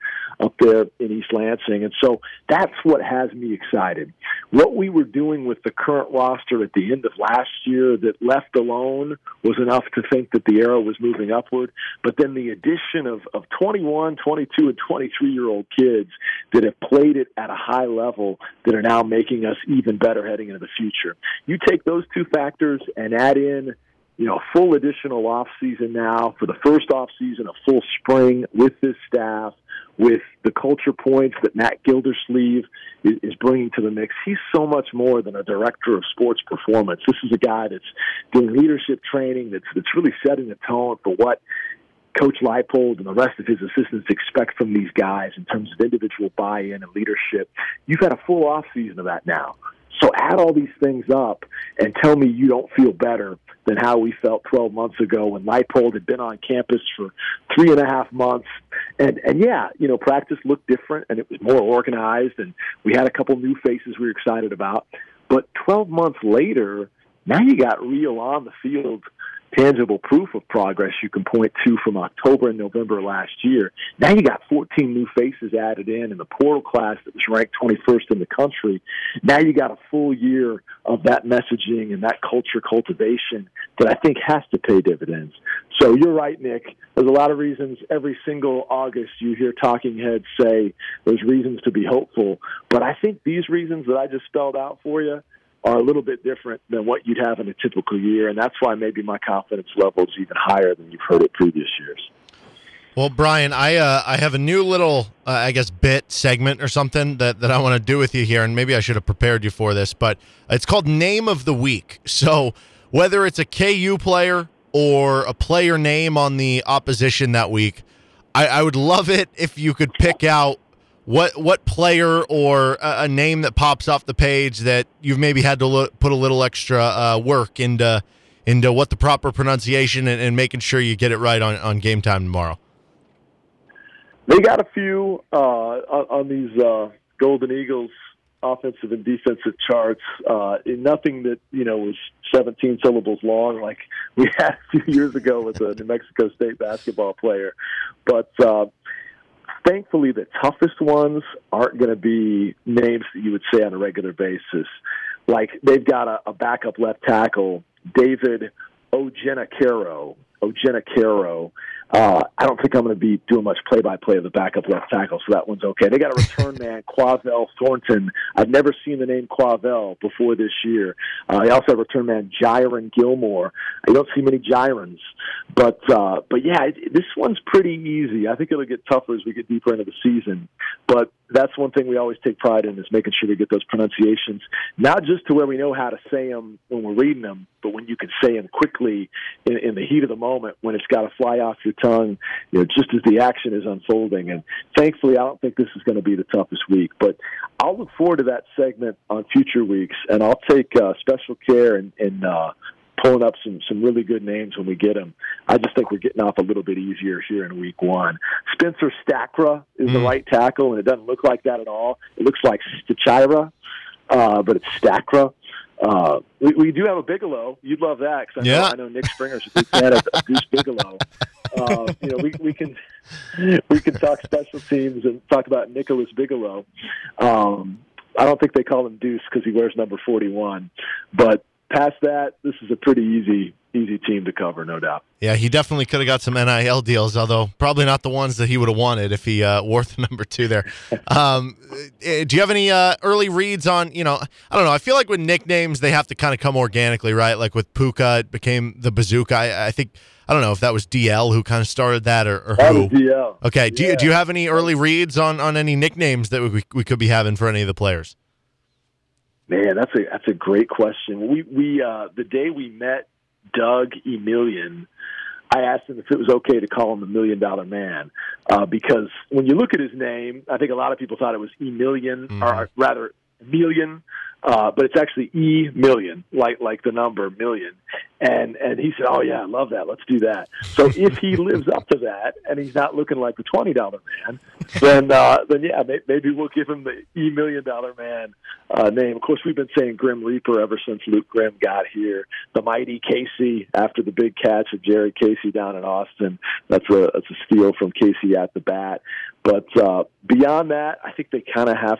up there in East Lansing. And so that's what has me excited. What we were doing with the current roster at the end of last year that left alone was enough to think that the arrow was moving upward. But then the addition of, of 21, 22, and 23 year old kids that have played it at a high level that are now making us even better heading into the future. You take those two factors and add in you know, full additional off season now for the first off season, a full spring with this staff, with the culture points that Matt Gildersleeve is, bringing to the mix. He's so much more than a director of sports performance. This is a guy that's doing leadership training, that's that's really setting the tone for what Coach Leipold and the rest of his assistants expect from these guys in terms of individual buy-in and leadership. You've had a full off season of that now. So add all these things up and tell me you don't feel better than how we felt 12 months ago when Leipold had been on campus for three and a half months. And, and yeah, you know, practice looked different and it was more organized and we had a couple new faces we were excited about. But 12 months later, now you got real on the field tangible proof of progress you can point to from October and November last year. Now you got 14 new faces added in in the portal class that was ranked 21st in the country. Now you got a full year of that messaging and that culture cultivation that I think has to pay dividends. So you're right, Nick. There's a lot of reasons every single August you hear talking heads say there's reasons to be hopeful. But I think these reasons that I just spelled out for you are a little bit different than what you'd have in a typical year, and that's why maybe my confidence level is even higher than you've heard it previous years. Well, Brian, I uh, I have a new little uh, I guess bit segment or something that, that I want to do with you here, and maybe I should have prepared you for this, but it's called Name of the Week. So whether it's a KU player or a player name on the opposition that week, I, I would love it if you could pick out what what player or a, a name that pops off the page that you've maybe had to lo- put a little extra uh, work into into what the proper pronunciation and, and, making sure you get it right on, on game time tomorrow? They got a few uh, on, on, these uh, Golden Eagles offensive and defensive charts. Uh, nothing that you know was 17 syllables long like we had a few years ago with a New Mexico State basketball player, but uh, thankfully, the toughest ones aren't going to be names that you would say on a regular basis. Like they've got a, a backup left tackle, David Ojeniquero. Ojeniquero uh, I don't think I'm going to be doing much play-by-play of the backup left tackle, so that one's okay. They got a return man, Quavell Thornton. I've never seen the name Quavell before this year. Uh, I also have return man Gyron Gilmore. I don't see many Gyrons, but uh, but yeah, it, this one's pretty easy. I think it'll get tougher as we get deeper into the season, but that's one thing we always take pride in is making sure we get those pronunciations, not just to where we know how to say them when we're reading them, but when you can say them quickly in, in the heat of the moment when it's got to fly off your tongue, you know, just as the action is unfolding. And thankfully, I don't think this is going to be the toughest week, but I'll look forward to that segment on future weeks, and I'll take uh, special care in, in uh, pulling up some some really good names when we get them. I just think we're getting off a little bit easier here in week one. Spencer Stackra is mm. the right tackle, and it doesn't look like that at all. It looks like Stachira, uh, but it's Stackra. Uh, we, we do have a Bigelow. You'd love that because I, yeah. know, I know Nick Springer's a big fan of Deuce Bigalow. Uh, you know, we, we can we can talk special teams and talk about Nicholas Bigelow. Um, I don't think they call him Deuce because he wears number forty-one, but past that, this is a pretty easy easy team to cover, no doubt. Yeah, he definitely could have got some NIL deals, although probably not the ones that he would have wanted if he uh, wore the number two there. Um, eh, do you have any uh, early reads on, you know, I don't know. I feel like with nicknames, they have to kind of come organically, right? Like with Pooka, it became the Bazooka. I, I think, I don't know if that was DL who kind of started that or, or who. DL. Okay. Do, yeah. you, do you have any early reads on, on any nicknames that we, we could be having for any of the players? Man, that's a that's a great question. We we uh, the day we met Doug Emilien, I asked him if it was okay to call him the Million Dollar Man uh, because when you look at his name, I think a lot of people thought it was Emilion, mm-hmm. or rather Million, uh, but it's actually E million, like like the number million. And and he said, "Oh yeah, I love that. Let's do that." So if he lives up to that, and he's not looking like the twenty dollar man, then uh, then yeah, maybe we'll give him the E million dollar man uh, name. Of course, we've been saying Grim Reaper ever since Luke Grimm got here. The mighty Casey after the big catch of Jerry Casey down in Austin. That's a that's a steal from Casey at the bat. But uh, beyond that, I think they kind of have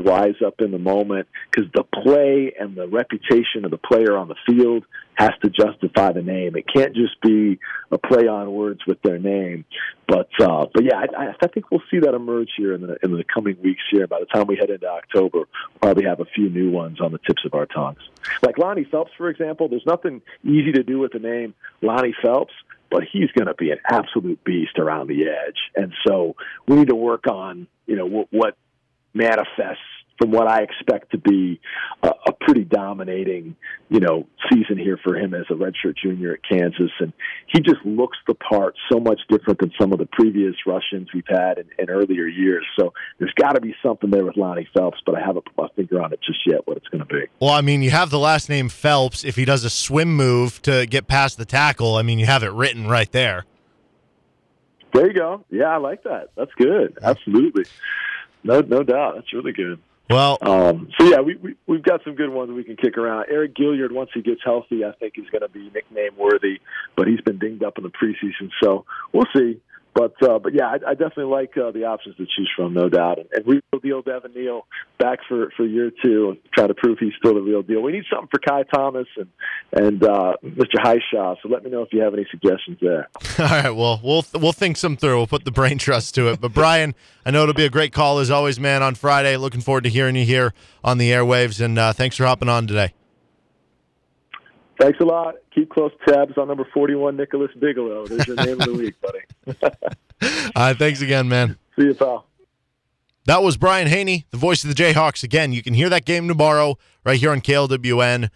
rise up in the moment because the play and the reputation of the player on the field has to justify the name. It can't just be a play on words with their name. But uh, but yeah, I, I think we'll see that emerge here in the in the coming weeks. Here, by the time we head into October, we'll probably have a few new ones on the tips of our tongues. Like Lonnie Phelps, for example. There's nothing easy to do with the name Lonnie Phelps but he's going to be an absolute beast around the edge. And so we need to work on, you know, what, what manifests from what I expect to be a, a pretty dominating, you know, season here for him as a redshirt junior at Kansas, and he just looks the part so much different than some of the previous Russians we've had in, in earlier years. So there's got to be something there with Lonnie Phelps, but I haven't put my finger on it just yet. What it's going to be. Well, I mean, you have the last name Phelps. If he does a swim move to get past the tackle, I mean, you have it written right there. There you go. Yeah, I like that. That's good. Absolutely. No, no doubt. That's really good. Well, um, so yeah, we, we we've got some good ones we can kick around. Eric Gilyard, once he gets healthy, I think he's going to be nickname worthy, but he's been dinged up in the preseason, so we'll see. But uh, but yeah, I, I definitely like uh, the options to choose from, no doubt. And, and real deal Devin Neal back for for year two, try to prove he's still the real deal. We need something for Ky Thomas and and uh, Mr. Hishaw. So let me know if you have any suggestions there. All right, well we'll we'll think some through. We'll put the brain trust to it. But Brian, I know it'll be a great call as always, man. On Friday, looking forward to hearing you here on the airwaves, and uh, thanks for hopping on today. Thanks a lot. Keep close tabs on number 41, Nicholas Bigelow. There's your name of the week, buddy. All right. Thanks again, man. See you, pal. That was Brian Hanni, the voice of the Jayhawks. Again, you can hear that game tomorrow right here on KLWN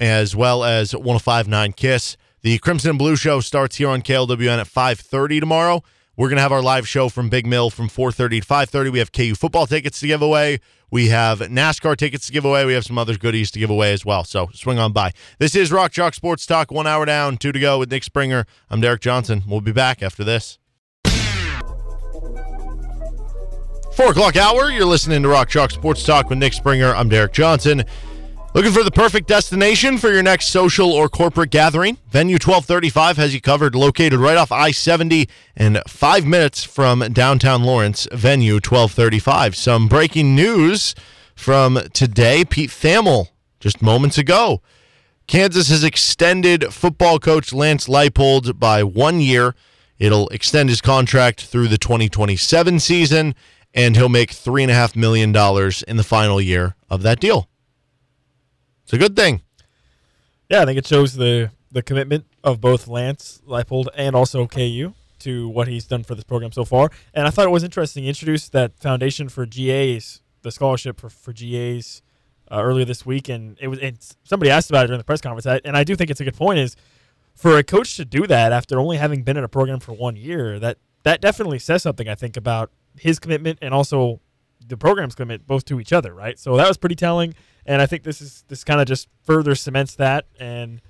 as well as 1059 KISS. The Crimson and Blue show starts here on KLWN at 5:30 tomorrow. We're going to have our live show from Big Mill from 4:30 to 5:30. We have KU football tickets to give away. We have NASCAR tickets to give away. We have some other goodies to give away as well. So swing on by. This is Rock Chalk Sports Talk. One hour down, two to go with Nick Springer. I'm Derek Johnson. We'll be back after this. Four o'clock hour. You're listening to Rock Chalk Sports Talk with Nick Springer. I'm Derek Johnson. Looking for the perfect destination for your next social or corporate gathering? Venue 1235 has you covered, located right off I 70 and five minutes from downtown Lawrence. Venue 1235. Some breaking news from today Pete Thamel, just moments ago. Kansas has extended football coach Lance Leipold by one year. It'll extend his contract through the 2027 season, and he'll make $3.5 million in the final year of that deal. It's a good thing. Yeah, I think it shows the the commitment of both Lance Leipold and also KU to what he's done for this program so far. And I thought it was interesting. He introduced that foundation for GAs, the scholarship for, for GAs, uh, earlier this week, and it was. And somebody asked about it during the press conference, and I do think it's a good point. Is for a coach to do that after only having been in a program for one year, that that definitely says something. I think about his commitment and also the program's commitment, both to each other, right? So that was pretty telling and I think this is this kind of just further cements that. And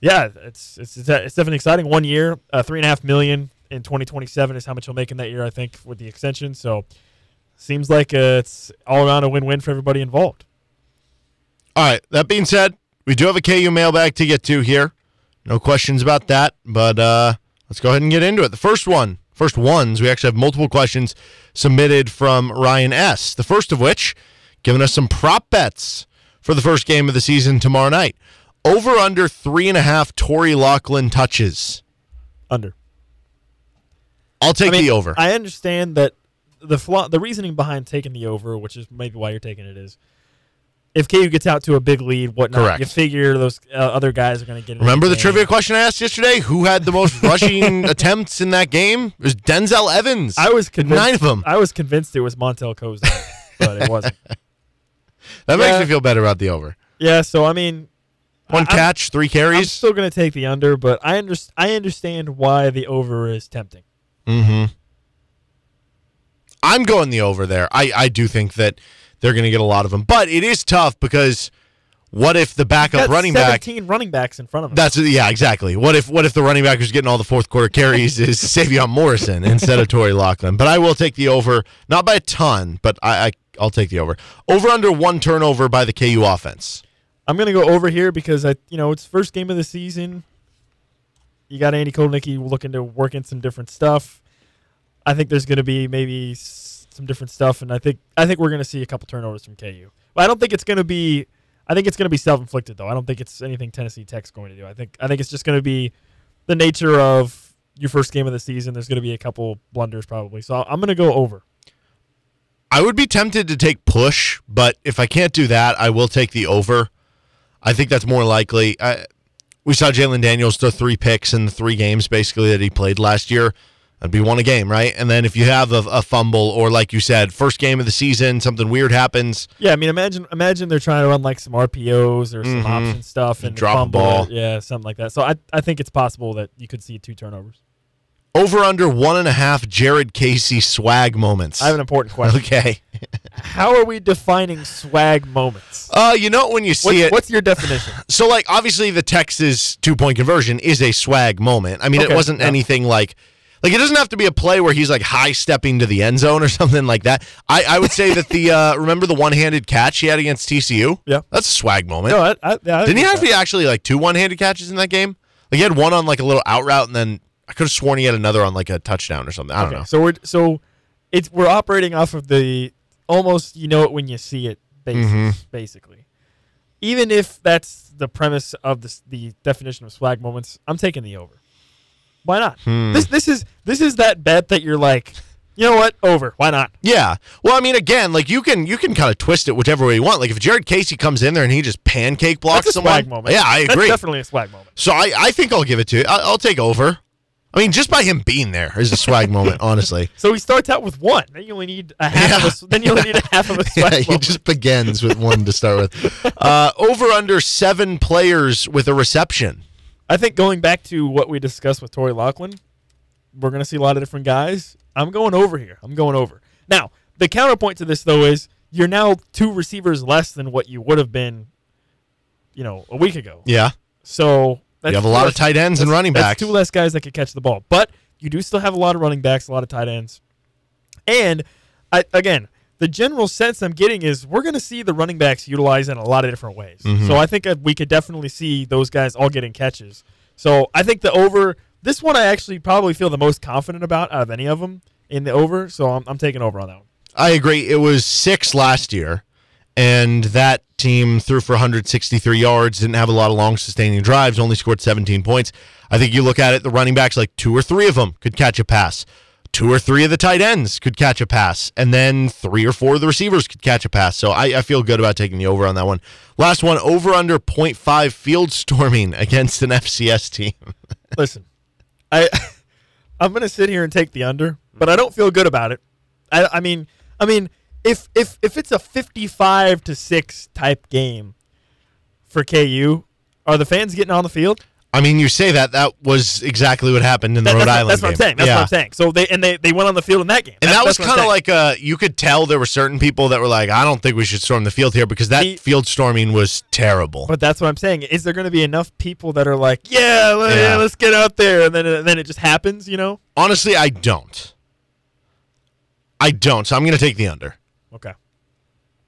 yeah, it's it's it's, it's definitely exciting. One year, uh, three and a half million in 2027 is how much he'll make in that year, I think, with the extension. So seems like uh, it's all around a win-win for everybody involved. All right. That being said, we do have a KU mailbag to get to here. No questions about that, but uh, let's go ahead and get into it. The first one, first ones, we actually have multiple questions submitted from Ryan S. The first of which giving us some prop bets for the first game of the season tomorrow night. Over under three and a half Torry Locklin touches. Under. I'll take I mean, the over. I understand that the flaw, the reasoning behind taking the over, which is maybe why you're taking it, is if KU gets out to a big lead, whatnot, Correct. you figure those uh, other guys are going to get. Remember the, trivia question I asked yesterday? Who had the most rushing attempts in that game? It was Denzel Evans. I was convinced, nine of them. I was convinced it was Montell Cozart, but it wasn't. That yeah. makes me feel better about the over. Yeah, so I mean, one I, catch, three carries. I'm still going to take the under, but I understand. I understand why the over is tempting. Hmm. I'm going the over there. I I do think that they're going to get a lot of them, but it is tough because what if the backup running 17 back? Seventeen running backs in front of him. That's yeah, exactly. What if what if the running back who's getting all the fourth quarter carries is Savion Morrison instead of Torry Locklin? But I will take the over, not by a ton, but I, I I'll take the over. Over under one turnover by the KU offense. I'm gonna go over here because I you know it's first game of the season. You got Andy Kotelnicki looking to work in some different stuff. I think there's gonna be maybe some different stuff, and I think I think we're gonna see a couple turnovers from KU. But I don't think it's gonna be I think it's to be self-inflicted though. I don't think it's anything Tennessee Tech's going to do. I think I think it's just to be the nature of your first game of the season. There's to be a couple blunders probably. So I'm to go over. I would be tempted to take push, but if I can't do that, I will take the over. I think that's more likely. I, we saw Jalon Daniels throw three picks in the three games basically that he played last year. That'd be one a game, right? And then if you have a, a, fumble or like you said, first game of the season, something weird happens. Yeah, I mean, imagine imagine they're trying to run like some RPOs or some mm-hmm. option stuff and drop fumble, a ball. yeah, something like that. So I I think it's possible that you could see two turnovers. Over under one and a half Jared Casey swag moments. I have an important question. Okay. How are we defining swag moments? Uh, you know when you see what's, it. What's your definition? So, like, obviously, the Texas two point conversion is a swag moment. I mean, okay, it wasn't yeah. anything like like it doesn't have to be a play where he's like high stepping to the end zone or something like that. I, I would say that the uh, remember the one handed catch he had against TCU. Yeah, that's a swag moment. No, I, I, yeah, I didn't he have that. actually like two one handed catches in that game? Like he had one on like a little out route, and then I could have sworn he had another on like a touchdown or something. I don't okay, know. So we're so it's we're operating off of the almost you know it when you see it basis, mm-hmm. basically. Even if that's the premise of the the definition of swag moments, I'm taking the over. Why not? Hmm. This this is this is that bet that you're like, you know what? Over. Why not? Yeah. Well, I mean, again, like you can you can kind of twist it whichever way you want. Like if Jared Casey comes in there and he just pancake blocks That's a someone, swag moment. Yeah, I agree. That's definitely a swag moment. So I I think I'll give it to you. I, will take over. I mean, just by him being there is a swag moment, honestly. So he starts out with one. Then you only need a half yeah. of a. Then you only need a half of a swag. yeah, he just begins with one to start with. Uh, over under seven players with a reception. I think going back to what we discussed with Torry Locklin, we're going to see a lot of different guys. I'm going over here. I'm going over. Now, the counterpoint to this though is you're now two receivers less than what you would have been, you know, a week ago. Yeah. So You have a lot of tight ends and running backs. two less guys that could catch the ball, but you do still have a lot of running backs, a lot of tight ends, and I, again, the general sense I'm getting is we're going to see the running backs utilized in a lot of different ways. Mm-hmm. So I think we could definitely see those guys all getting catches. So I think the over this one I actually probably feel the most confident about out of any of them in the over. So I'm, I'm taking over on that one. I agree. It was six last year, and that team threw for 163 yards, didn't have a lot of long sustaining drives, only scored 17 points. I think you look at it, the running backs, like two or three of them could catch a pass. Two or three of the tight ends could catch a pass, and then three or four of the receivers could catch a pass. So I, I feel good about taking the over on that one. Last one, over under 0.5 field storming against an FCS team. Listen, I I'm gonna sit here and take the under, but I don't feel good about it. I, I mean, I mean, if if if it's a 55 to six type game for KU, are the fans getting on the field? I mean, you say that that was exactly what happened in the That- Rhode that's, Island that's what I'm saying. That's Yeah. what I'm saying. So they and they, they went on the field in that game, And That's- that was that's what I'm kind of like uh you could tell there were certain people that were like, I don't think we should storm the field here because that The- field storming was terrible. But that's what I'm saying. Is there going to be enough people that are like, yeah, let, Yeah. yeah, let's get out there, and then and then it just happens, you know? Honestly, I don't. I don't. So I'm going to take the under. Okay.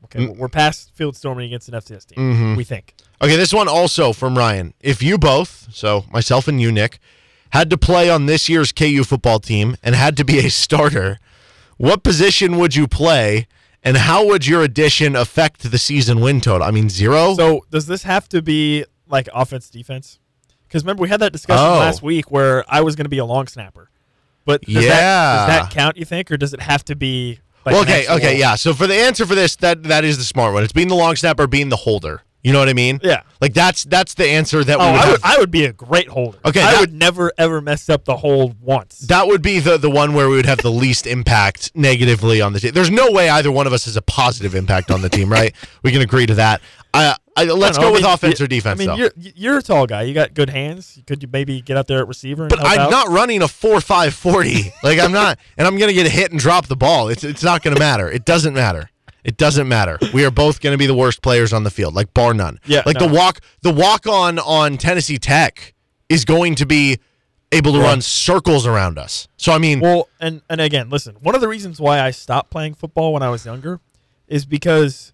Okay, we're past field storming against an FCS team. Mm-hmm. We think. Okay, this one also from Ryan. If you both, so myself and you, Nick, had to play on this year's KU football team and had to be a starter, what position would you play, and how would your addition affect the season win total? I mean, zero. So does this have to be like offense defense? Because remember we had that discussion Oh. last week where I was going to be a long snapper. But does Yeah. that, does that count? You think, or does it have to be? Well, okay, okay, yeah. So for the answer for this, that that is the smart one. It's being the long snapper, being the holder. You know what I mean? Yeah. Like that's that's the answer that Oh, we would I have. would, I would be a great holder. Okay, I that- would never ever mess up the hold once. that would be the the one where we would have the least impact negatively on the team. There's no way either one of us has a positive impact on the team, right? We can agree to that. I, I, let's I don't know, go I with mean, offense you- or defense, I mean, though. you're you're a tall guy. You got good hands. Could you maybe get out there at receiver? And but I'm out? not running a four five forty. Like I'm not, and I'm gonna get a hit and drop the ball. It's it's not gonna matter. It doesn't matter. It doesn't matter. We are both going to be the worst players on the field, like bar none. Yeah, like no. the walk, the walk on on Tennessee Tech is going to be able to Yeah. run circles around us. So I mean, Well, and and again, listen. One of the reasons why I stopped playing football when I was younger is because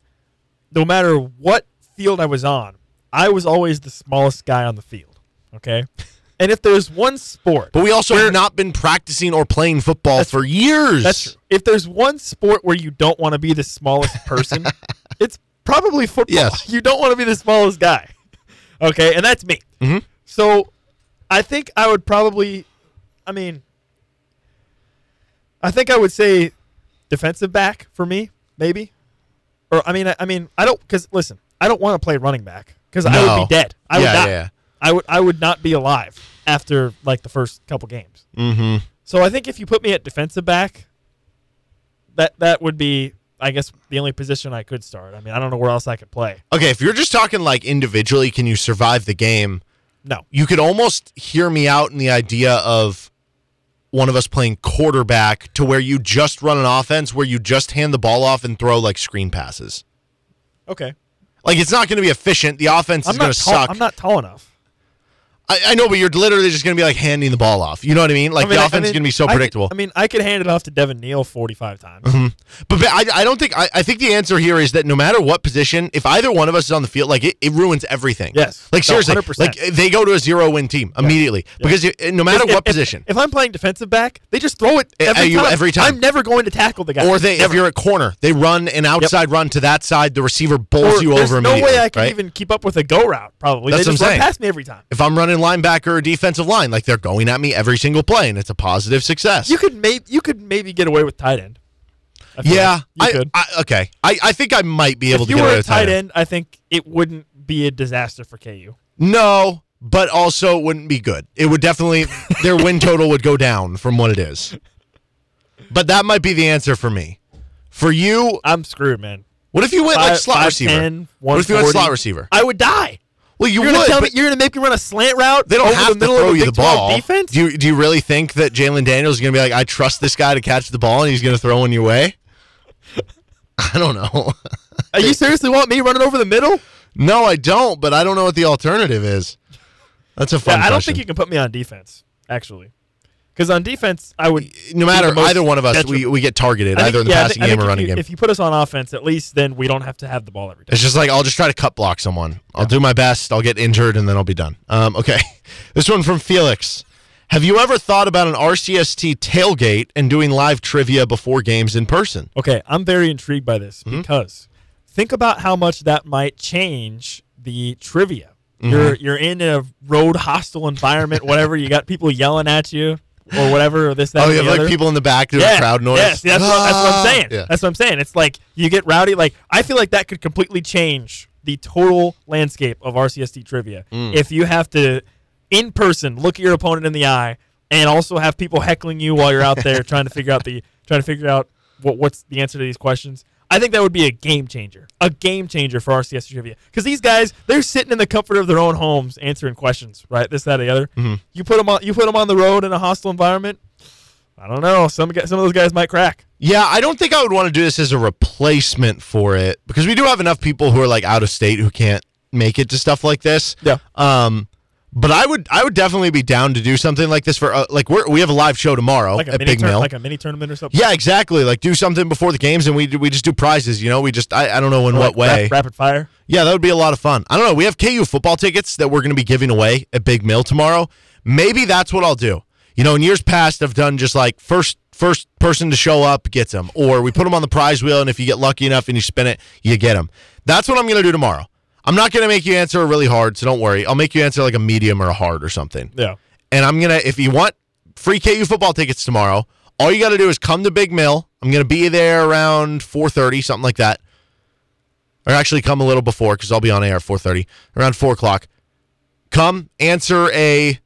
no matter what field I was on, I was always the smallest guy on the field. Okay, and if there's one sport, but we also where- have not been practicing or playing football for years. That's true. If there's one sport where you don't want to be the smallest person, it's probably football. Yes. You don't want to be the smallest guy. Okay, and that's me. Mhm. So I think I would probably, I mean, I think I would say defensive back for me, maybe. Or I mean, I, I mean, I don't because listen, I don't want to play running back because I No. would be dead. I Yeah, would die. yeah. I would I would not be alive after like the first couple games. Mm-hmm. So I think if you put me at defensive back, that that would be, I guess, the only position I could start. I mean, I don't know where else I could play. Okay, if you're just talking like individually, can you survive the game? No, You could almost hear me out in the idea of one of us playing quarterback to where you just run an offense where you just hand the ball off and throw like screen passes. okay. Like it's not going to be efficient. The offense I'm is going to suck. I'm not tall enough. I, I know, but you're literally just going to be like handing the ball off. You know what I mean? Like I mean, the offense I is going to be so predictable. I mean, I could hand it off to Devin Neal 45 times. Mm-hmm. But I, I don't think I, I think the answer here is that no matter what position, if either one of us is on the field, like it, it ruins everything. Yes. like seriously, 100%. like they go to a zero win team immediately because you, no matter If- what if- position, If, I'm playing defensive back, they just throw it At every you time. every time. I'm never going to tackle the guy. or they if you're at corner, they run an outside run to that side. The receiver bowls Or you over no way I can right? even keep up with a go route. Probably That's they what just I'm run saying. past me every time. If I'm running linebacker or defensive line, like they're going at me every single play, and it's a positive success. You could maybe you could maybe get away with tight end. I yeah, like you I, could. I okay. I, I think I might be able if to get away with tight end, I think it wouldn't be a disaster for KU. No, but also it wouldn't be good. It would definitely their win total would go down from what it is. But that might be the answer for me. For you, I'm screwed, man. what if you went like slot 5'10", receiver? what if you went slot receiver? I would die. Well, you You're gonna, would, tell me, you're gonna make me run a slant route. They don't over have the to middle throw of you the ball. Defense. Do you do you really think that Jalon Daniels is going to be like, I trust this guy to catch the ball and he's going to throw in your way? I don't know. Are you seriously want me running over the middle? no, I don't. But I don't know what the alternative is. That's a fun. Yeah, I don't question. think you can put me on defense actually, because on defense I would. No matter either one of us, we, we get targeted think- either in the yeah, I passing think- I game or running you, game. If you put us on offense, at least then we don't have to have the ball every time. It's just like I'll just try to cut block someone. I'll do my best. I'll get injured and then I'll be done. Um, okay, this one from Felix. Have you ever thought about an RCST tailgate and doing live trivia before games in person? Okay, I'm very intrigued by this Mm-hmm. because think about how much that might change the trivia. Mm-hmm. You're you're in a road hostile environment, whatever. You got people yelling at you or whatever, or this that. Oh, you have like other. people in the back doing yeah, crowd noise. Yes, that's, what, that's what I'm saying. Yeah. That's what I'm saying. It's like you get rowdy. Like I feel like that could completely change the total landscape of RCST trivia Mm. if you have to, in person, look at your opponent in the eye and also have people heckling you while you're out there trying to figure out the trying to figure out what what's the answer to these questions. I think that would be a game changer, a game changer for RCST trivia. Because these guys, they're sitting in the comfort of their own homes answering questions, right? This, that, or the other. Mm-hmm. You put them on, you put them on the road in a hostile environment. I don't know. Some some of those guys might crack. Yeah, I don't think I would want to do this as a replacement for it because we do have enough people who are like out of state who can't make it to stuff like this. Yeah. Um, but I would I would definitely be down to do something like this for uh, like we're, we have a live show tomorrow like a at mini Big tour- Mill. like a mini tournament or something. yeah, exactly. Like do something before the games and we we just do prizes. You know, we just I, I don't know in Or what like way. rap- rapid fire. Yeah, that would be a lot of fun. I don't know. We have KU football tickets that we're going to be giving away at Big Mill tomorrow. Maybe that's what I'll do. You know, in years past, I've done just like first first person to show up gets them, or we put them on the prize wheel, and if you get lucky enough and you spin it, you get them. That's what I'm going to do tomorrow. I'm not going to make you answer a really hard, so don't worry. I'll make you answer like a medium or a hard or something. Yeah. And I'm gonna, if you want free KU football tickets tomorrow, all you got to do is come to Big Mill. I'm gonna be there around 4:30, something like that, or actually come a little before because I'll be on air at 4:30, around four o'clock. Come answer a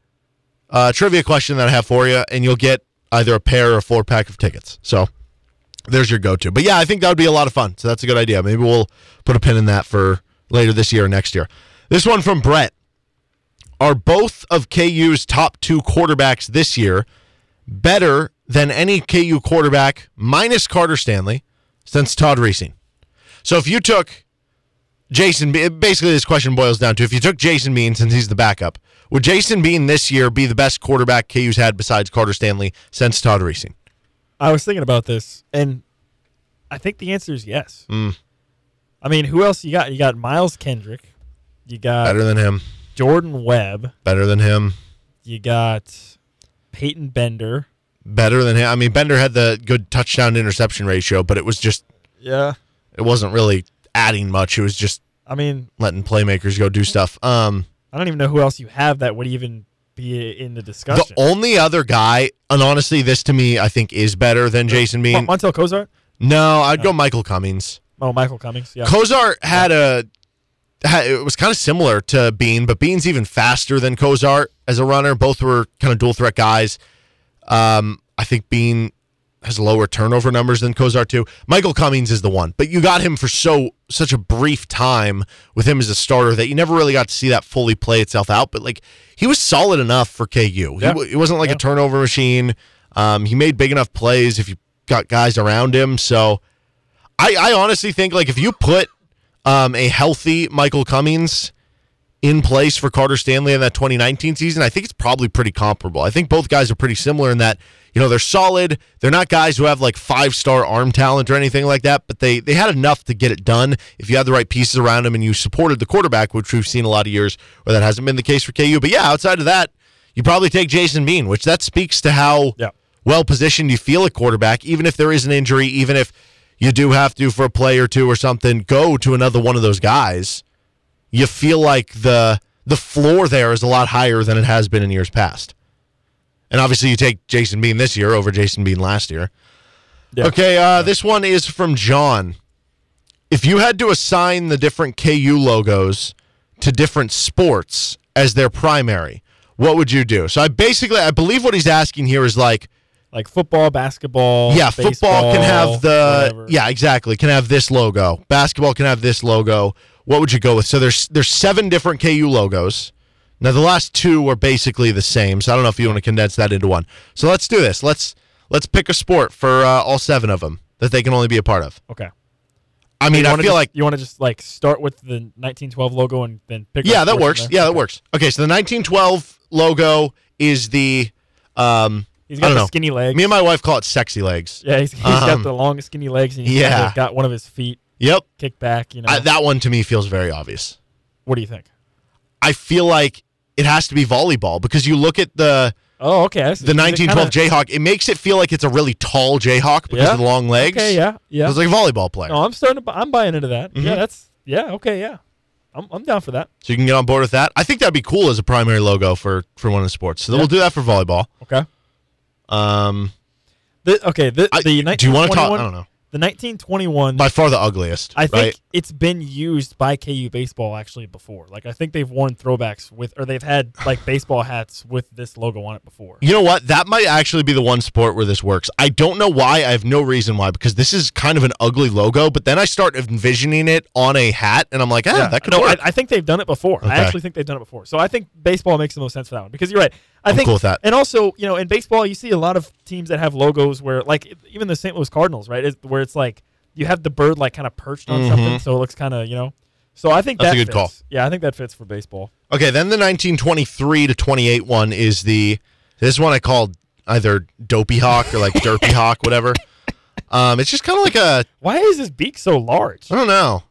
uh, trivia question that I have for you, and you'll get either a pair or a four pack of tickets. So there's your go-to. But yeah, I think that would be a lot of fun. So that's a good idea. Maybe we'll put a pin in that for later this year or next year. This one from Brett are both of KU's top two quarterbacks this year better than any KU quarterback minus Carter Stanley since Todd Reesing. So if you took Jason, basically this question boils down to if you took Jason Bean since he's the backup, would Jason Bean this year be the best quarterback KU's had besides Carter Stanley since Todd Reesing? I was thinking about this, and I think the answer is yes. Mm. I mean, who else you got? You got Miles Kendrick. You got Better than him. Jordan Webb. Better than him. You got Peyton Bender. Better than him. I mean, Bender had the good touchdown interception ratio, but it was just Yeah. it wasn't really adding much. It was just I mean, letting playmakers go do stuff. Um, I don't even know who else you have that would even be in the discussion. the only other guy, and honestly, this to me, I think is better than Jason Bean. Montell Cozart? No, I'd go Michael Cummings. Oh, Michael Cummings. Yeah. Cozart had a it was kind of similar to Bean, but Bean's even faster than Cozart as a runner. Both were kind of dual threat guys. Um, I think Bean has lower turnover numbers than Cozart too. Michael Cummings is the one, but you got him for so such a brief time with him as a starter that you never really got to see that fully play itself out. But like he was solid enough for KU. He, Yeah. he wasn't like Yeah. a turnover machine. Um, he made big enough plays if you got guys around him. So I, I honestly think like if you put um, a healthy Michael Cummings in place for Carter Stanley in that 2019 season, I think it's probably pretty comparable. I think both guys are pretty similar in that you know they're solid. They're not guys who have like five star arm talent or anything like that, but they they had enough to get it done if you had the right pieces around them and you supported the quarterback, which we've seen a lot of years where that hasn't been the case for KU. But yeah, outside of that, you probably take Jason Bean, which that speaks to how Yeah. well positioned you feel at quarterback, even if there is an injury, even if you do have to for a play or two or something, go to another one of those guys. You feel like the the floor there is a lot higher than it has been in years past. And obviously you take Jason Bean this year over Jason Bean last year. Yeah. Okay, uh, this one is from John. If you had to assign the different KU logos to different sports as their primary, what would you do? So I basically I believe what he's asking here is like like football, basketball. yeah, football can have the whatever. yeah, exactly. Can have this logo. Basketball can have this logo. what would you go with? So there's there's seven different KU logos. Now the last two are basically the same. So I don't know if you want to condense that into one. So let's do this. Let's let's pick a sport for uh, all seven of them that they can only be a part of. Okay. I mean, I feel just- like you want to just like start with the 1912 logo and then pick. yeah, that works. Yeah, that works. Okay, so the 1912 logo is the um He's got the know. skinny legs. Me and my wife call it sexy legs. yeah, he's, he's Um, got the long skinny legs, and he's yeah. got one of his feet Yep. kicked back. You know, I, that one to me feels very obvious. what do you think? I feel like it has to be volleyball because you look at the Oh, okay. I see. the 1912 kinda- Jayhawk, it makes it feel like it's a really tall Jayhawk because Yeah. of the long legs. Okay, yeah, yeah. It's like a volleyball player. No, I'm starting to. I'm buying into that. Mhm. Yeah, that's yeah. Okay, yeah. I'm I'm down for that. So you can get on board with that. I think that'd be cool as a primary logo for for one of the sports. So Yeah. we'll do that for volleyball. Okay. Um, The, okay. The, I- the do you want to talk? 1921 I don't know. The 1921. By far the ugliest. I think right? It's been used by KU baseball actually before. Like I think they've worn throwbacks with, or they've had like baseball hats with this logo on it before. You know what? That might actually be the one sport where this works. I don't know why. I have no reason why because this is kind of an ugly logo. But then I start envisioning it on a hat, and I'm like, ah, that could no, work. I, I think they've done it before. Okay. I actually think they've done it before. So I think baseball makes the most sense for that one because you're right. I I'm think, cool with that. And also, you know, in baseball, you see a lot of teams that have logos where, like, even the St. Louis Cardinals, right, where it's like you have the bird like kind of perched on something, so it looks kind of, you know. So I think Mm-hmm. That's that a good call. Yeah, I think that fits for baseball. Okay, then the 1923 to 28 one is the this one I called either Dopey Hawk or like Derpy Hawk, whatever. Um, it's just kind of like a Why is his beak so large? I don't know.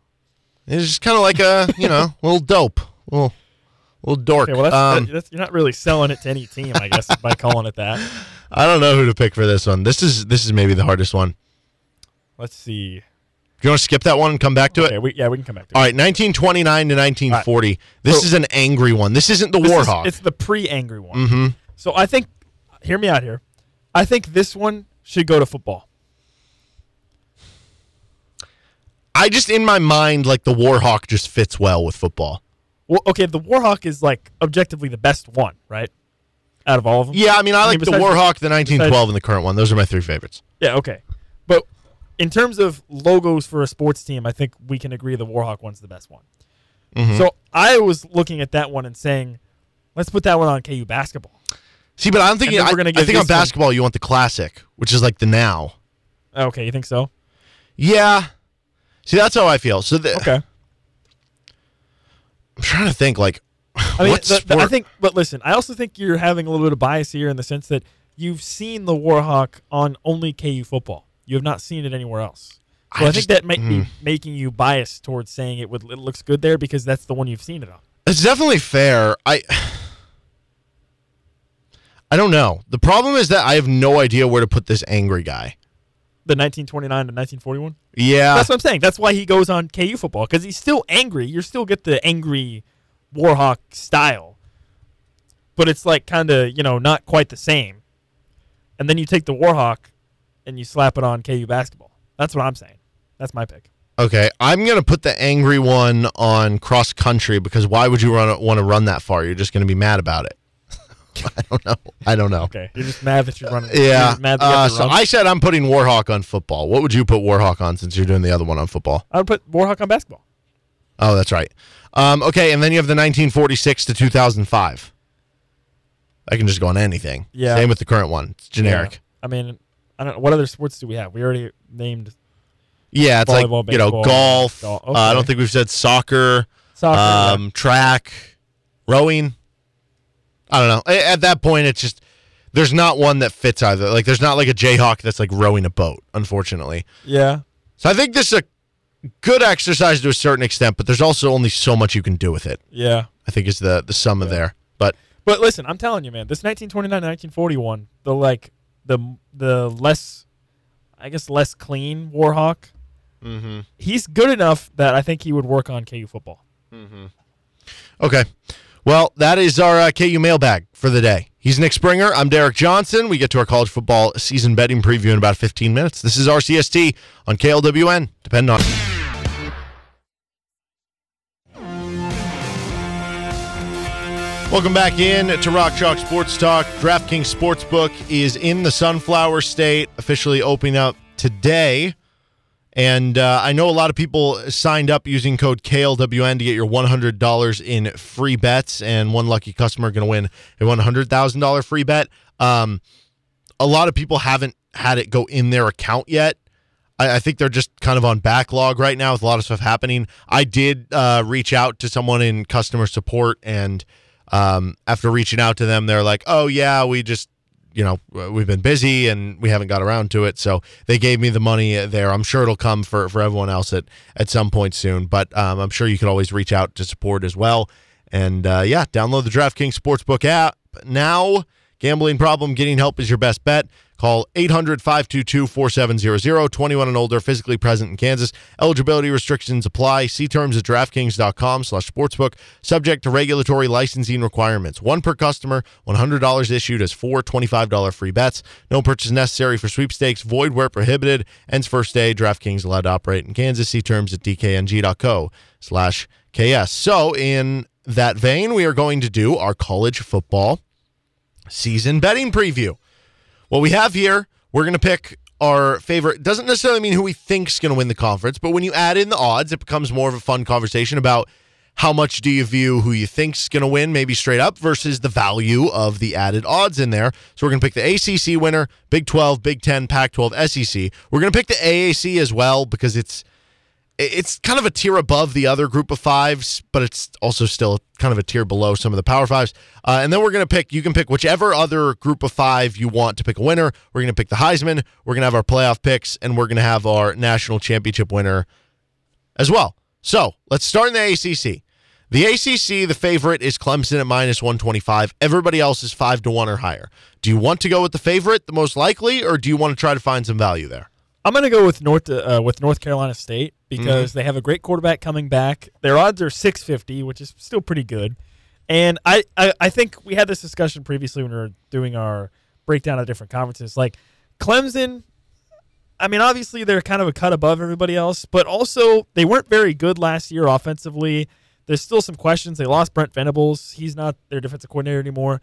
It's just kind of like a you know little dope, little little dork. Okay, well, that's, um, that- that's you're not really selling it to any team, I guess, by calling it that. I don't know who to pick for this one. This is this is maybe the hardest one. Let's see. Do you want to skip that one and come back to Okay, it? we, yeah, we can come back to All it. right, 1929 to 1940. This So- is an angry one. This isn't the This is- Warhawk. it's the pre-angry one. mm-hmm. So I think, hear me out here. I think this one should go to football. I just in my mind like the Warhawk just fits well with football. Well, okay, the Warhawk is like objectively the best one, right? Out of all of them. Yeah, I mean I, I mean, like the Warhawk, the 1912, and the current one. Those are my three favorites. Yeah. Okay. But in terms of logos for a sports team, I think we can agree the Warhawk one's the best one. Mm-hmm. So I was looking at that one and saying, let's put that one on KU basketball. See, but I'm thinking. then I, we're gonna I think on this one- basketball you want the classic, which is like the now. Okay, you think so? Yeah. See, that's how I feel. So the, Okay. I'm trying to think like. I mean, the- the- I think, but listen, I also think you're having a little bit of bias here in the sense that you've seen the Warhawk on only KU football. You have not seen it anywhere else. So I I, think that might be mm. making you biased towards saying it would it looks good there because that's the one you've seen it on. It's definitely fair. I I don't know. The problem is that I have no idea where to put this angry guy. The 1929 to 1941. Yeah. That's what I'm saying. That's why he goes on KU football because he's still angry. You still get the angry Warhawk style, but it's like kind of you know not quite the same. And then you take the Warhawk and you slap it on KU basketball. That's what I'm saying. That's my pick. Okay, I'm gonna put the angry one on cross country because why would you run want to run that far? You're just gonna be mad about it. I don't know. I don't know. Okay, you're just mad that you're running. you're Yeah. mad that you Uh, so run. I said I'm putting Warhawk on football. What would you put Warhawk on since you're doing the other one on football? I would put Warhawk on basketball. Oh, that's right. Um, okay, and then you have the 1946 to 2005. I can just go on anything. Yeah. Same with the current one. It's generic. Yeah. I mean, I don't. Know what other sports do we have? We already named Yeah, it's Volleyball, like you know baseball, golf. golf. Uh, I don't think we've said soccer, soccer. um, track, rowing. I don't know. At that point, it's just there's not one that fits either. Like there's not like a Jayhawk that's like rowing a boat. Unfortunately, yeah. so I think this is a good exercise to a certain extent, but there's also only so much you can do with it. Yeah. I think is the the sum of there. But But listen, I'm telling you, man, this 1929 1941, the like the the less, I guess, less clean Warhawk. Mm-hmm. He's good enough that I think he would work on KU football. Okay. Well, that is our uh, KU mailbag for the day. He's Nick Springer. I'm Derek Johnson. We get to our college football season betting preview in about 15 minutes. This is RCST on KLWN. Depend on. Welcome back in to Rock Chalk Sports Talk. DraftKings Sportsbook is in the Sunflower State, officially opening up today. And uh, I know a lot of people signed up using code KLWN to get your $100 in free bets, and one lucky customer going to win a $100,000 free bet. Um, a lot of people haven't had it go in their account yet. I, think they're just kind of on backlog right now with a lot of stuff happening. I did uh, reach out to someone in customer support, and um, after reaching out to them, they're like, "Oh yeah, we just." You know, we've been busy and we haven't got around to it. So they gave me the money there. I'm sure it'll come for, for everyone else at, at some point soon. But um, I'm sure you can always reach out to support as well. And uh, yeah, download the DraftKings Sportsbook app now. Gambling problem, getting help is your best bet. Call 800 522 4700, 21 and older, physically present in Kansas. Eligibility restrictions apply. See terms at DraftKings.com slash sportsbook, subject to regulatory licensing requirements. One per customer, $100 issued as four $25 free bets. No purchase necessary for sweepstakes, void where prohibited. Ends first day. DraftKings allowed to operate in Kansas. See terms at DKNG.co slash KS. So, in that vein, we are going to do our college football season betting preview. What we have here, we're going to pick our favorite. Doesn't necessarily mean who we think's going to win the conference, but when you add in the odds, it becomes more of a fun conversation about how much do you view who you think's going to win, maybe straight up, versus the value of the added odds in there. So we're going to pick the ACC winner, Big 12, Big 10, Pac 12, SEC. We're going to pick the AAC as well because it's it's kind of a tier above the other group of fives, but it's also still kind of a tier below some of the power fives. Uh, and then we're going to pick, you can pick whichever other group of five you want to pick a winner. We're going to pick the Heisman. We're going to have our playoff picks, and we're going to have our national championship winner as well. So let's start in the ACC. The ACC, the favorite is Clemson at minus 125. Everybody else is 5 to 1 or higher. Do you want to go with the favorite, the most likely, or do you want to try to find some value there? I'm going to go with North uh, with North Carolina State because mm-hmm. they have a great quarterback coming back. Their odds are 650, which is still pretty good. And I, I, I think we had this discussion previously when we were doing our breakdown of different conferences. Like Clemson, I mean, obviously they're kind of a cut above everybody else, but also they weren't very good last year offensively. There's still some questions. They lost Brent Venables. He's not their defensive coordinator anymore.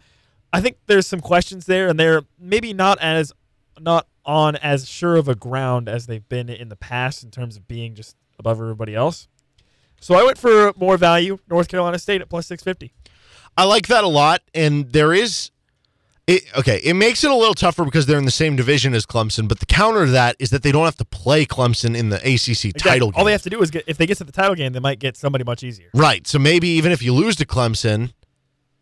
I think there's some questions there, and they're maybe not as not on as sure of a ground as they've been in the past in terms of being just above everybody else. So I went for more value, North Carolina State at plus 650. I like that a lot. And there is, it, okay, it makes it a little tougher because they're in the same division as Clemson. But the counter to that is that they don't have to play Clemson in the ACC exactly. title game. All they have to do is get, if they get to the title game, they might get somebody much easier. Right. So maybe even if you lose to Clemson,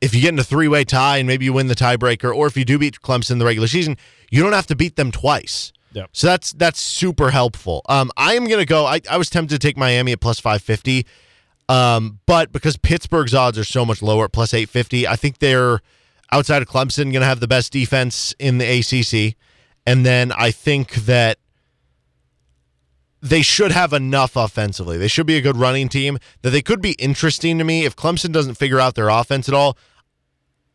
if you get in a three way tie and maybe you win the tiebreaker, or if you do beat Clemson in the regular season, you don't have to beat them twice. Yep. So that's that's super helpful. Um, I am gonna go. I, I was tempted to take Miami at plus five fifty, um, but because Pittsburgh's odds are so much lower at plus eight fifty, I think they're outside of Clemson gonna have the best defense in the ACC, and then I think that they should have enough offensively. They should be a good running team that they could be interesting to me if Clemson doesn't figure out their offense at all.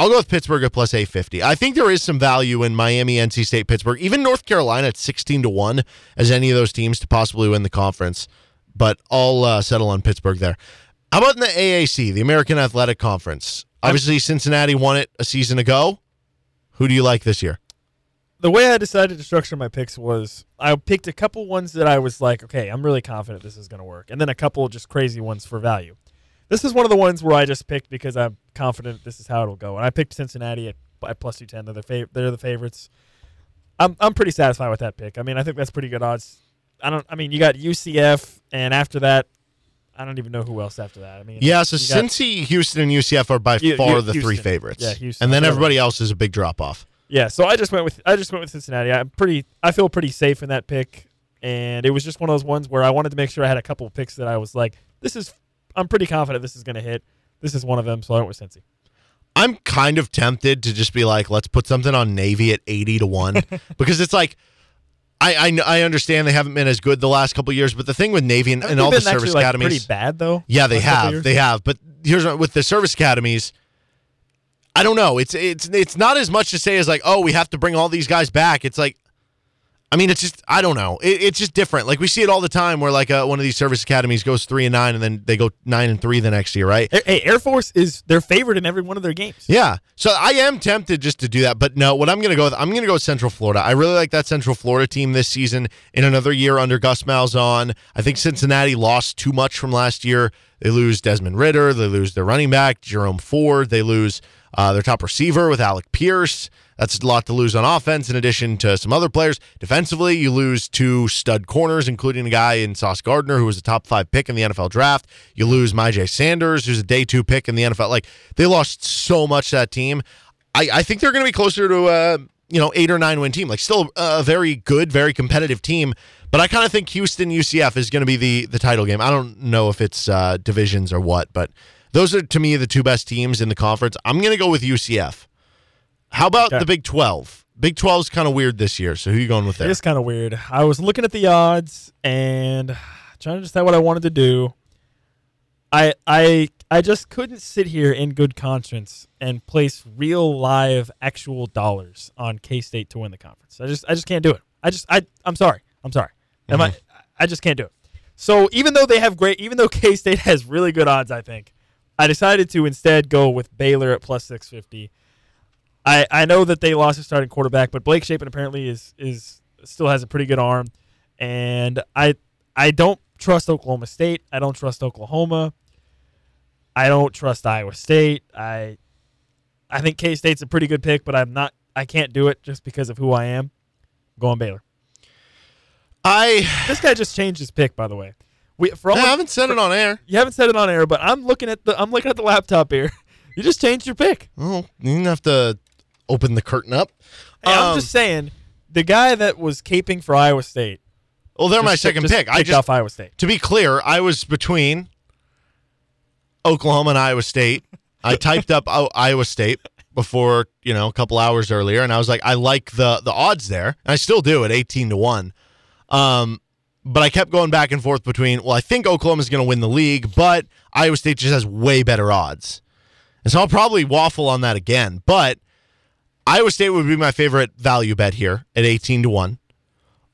I'll go with Pittsburgh at plus 850. I think there is some value in Miami, NC State, Pittsburgh, even North Carolina at 16 to 1 as any of those teams to possibly win the conference. But I'll uh, settle on Pittsburgh there. How about in the AAC, the American Athletic Conference? Obviously, Cincinnati won it a season ago. Who do you like this year? The way I decided to structure my picks was I picked a couple ones that I was like, okay, I'm really confident this is going to work, and then a couple just crazy ones for value. This is one of the ones where I just picked because I'm confident this is how it'll go. And I picked Cincinnati at, at plus 210. They're the, fav- they're the favorites. I'm, I'm pretty satisfied with that pick. I mean, I think that's pretty good odds. I don't. I mean, you got UCF, and after that, I don't even know who else after that. I mean, yeah. So Cincy, Houston, and UCF are by U- far U- the Houston. three favorites. Yeah, Houston. And then everybody else is a big drop off. Yeah. So I just went with I just went with Cincinnati. I'm pretty. I feel pretty safe in that pick, and it was just one of those ones where I wanted to make sure I had a couple of picks that I was like, this is I'm pretty confident this is going to hit. This is one of them, so I went with Cincy. I'm kind of tempted to just be like, let's put something on Navy at 80 to 1 because it's like, I, I, I understand they haven't been as good the last couple years, but the thing with Navy and, and all the service like academies. pretty bad, though. Yeah, they have. They have. But here's with the service academies, I don't know. It's it's it's not as much to say as like, oh, we have to bring all these guys back. It's like I mean, it's just I don't know. It, it's just different. Like we see it all the time, where like uh, one of these service academies goes three and nine, and then they go nine and three the next year, right? Hey, Air Force is their favorite in every one of their games. Yeah. So I am tempted just to do that, but no. What I'm going to go with, I'm going to go with Central Florida. I really like that Central Florida team this season. In another year under Gus Malzahn, I think Cincinnati lost too much from last year. They lose Desmond Ridder. They lose their running back Jerome Ford. They lose uh, their top receiver with Alec Pierce. That's a lot to lose on offense, in addition to some other players. Defensively, you lose two stud corners, including a guy in Sauce Gardner, who was a top five pick in the NFL draft. You lose Myjai Sanders, who's a day two pick in the NFL. Like, they lost so much to that team. I, I think they're going to be closer to a you know eight or nine win team. Like, still a very good, very competitive team. But I kind of think Houston UCF is going to be the the title game. I don't know if it's uh, divisions or what, but those are to me the two best teams in the conference. I'm going to go with UCF. How about Okay. the Big 12? Big 12 is kind of weird this year. So who are you going with there? It's kind of weird. I was looking at the odds and trying to decide what I wanted to do. I I I just couldn't sit here in good conscience and place real live actual dollars on K State to win the conference. I just I just can't do it. I just I I'm sorry. I'm sorry. Am I mm-hmm. I just can't do it. So even though they have great even though K State has really good odds, I think, I decided to instead go with Baylor at plus six fifty. I, I know that they lost a starting quarterback, but Blake Shapen apparently is is still has a pretty good arm, and I I don't trust Oklahoma State. I don't trust Oklahoma. I don't trust Iowa State. I I think K State's a pretty good pick, but I'm not. I can't do it just because of who I am. I'm going Baylor. I, This guy just changed his pick, by the way. We for all I haven't said it on air. you haven't said it on air, but I'm looking at the I'm looking at the laptop here. You just changed your pick. Oh, you didn't have to open the curtain up. Hey, I'm Um, just saying, the guy that was caping for Iowa State. well, they're my second pick. I just, off Iowa State. to be clear, I was between Oklahoma and Iowa State. I typed up Iowa State before, you know, a couple hours earlier, and I was like, I like the the odds there, and I still do at eighteen to one. Um, but I kept going back and forth between, well, I think Oklahoma's going to win the league, but Iowa State just has way better odds, and so I'll probably waffle on that again. But Iowa State would be my favorite value bet here at eighteen to one.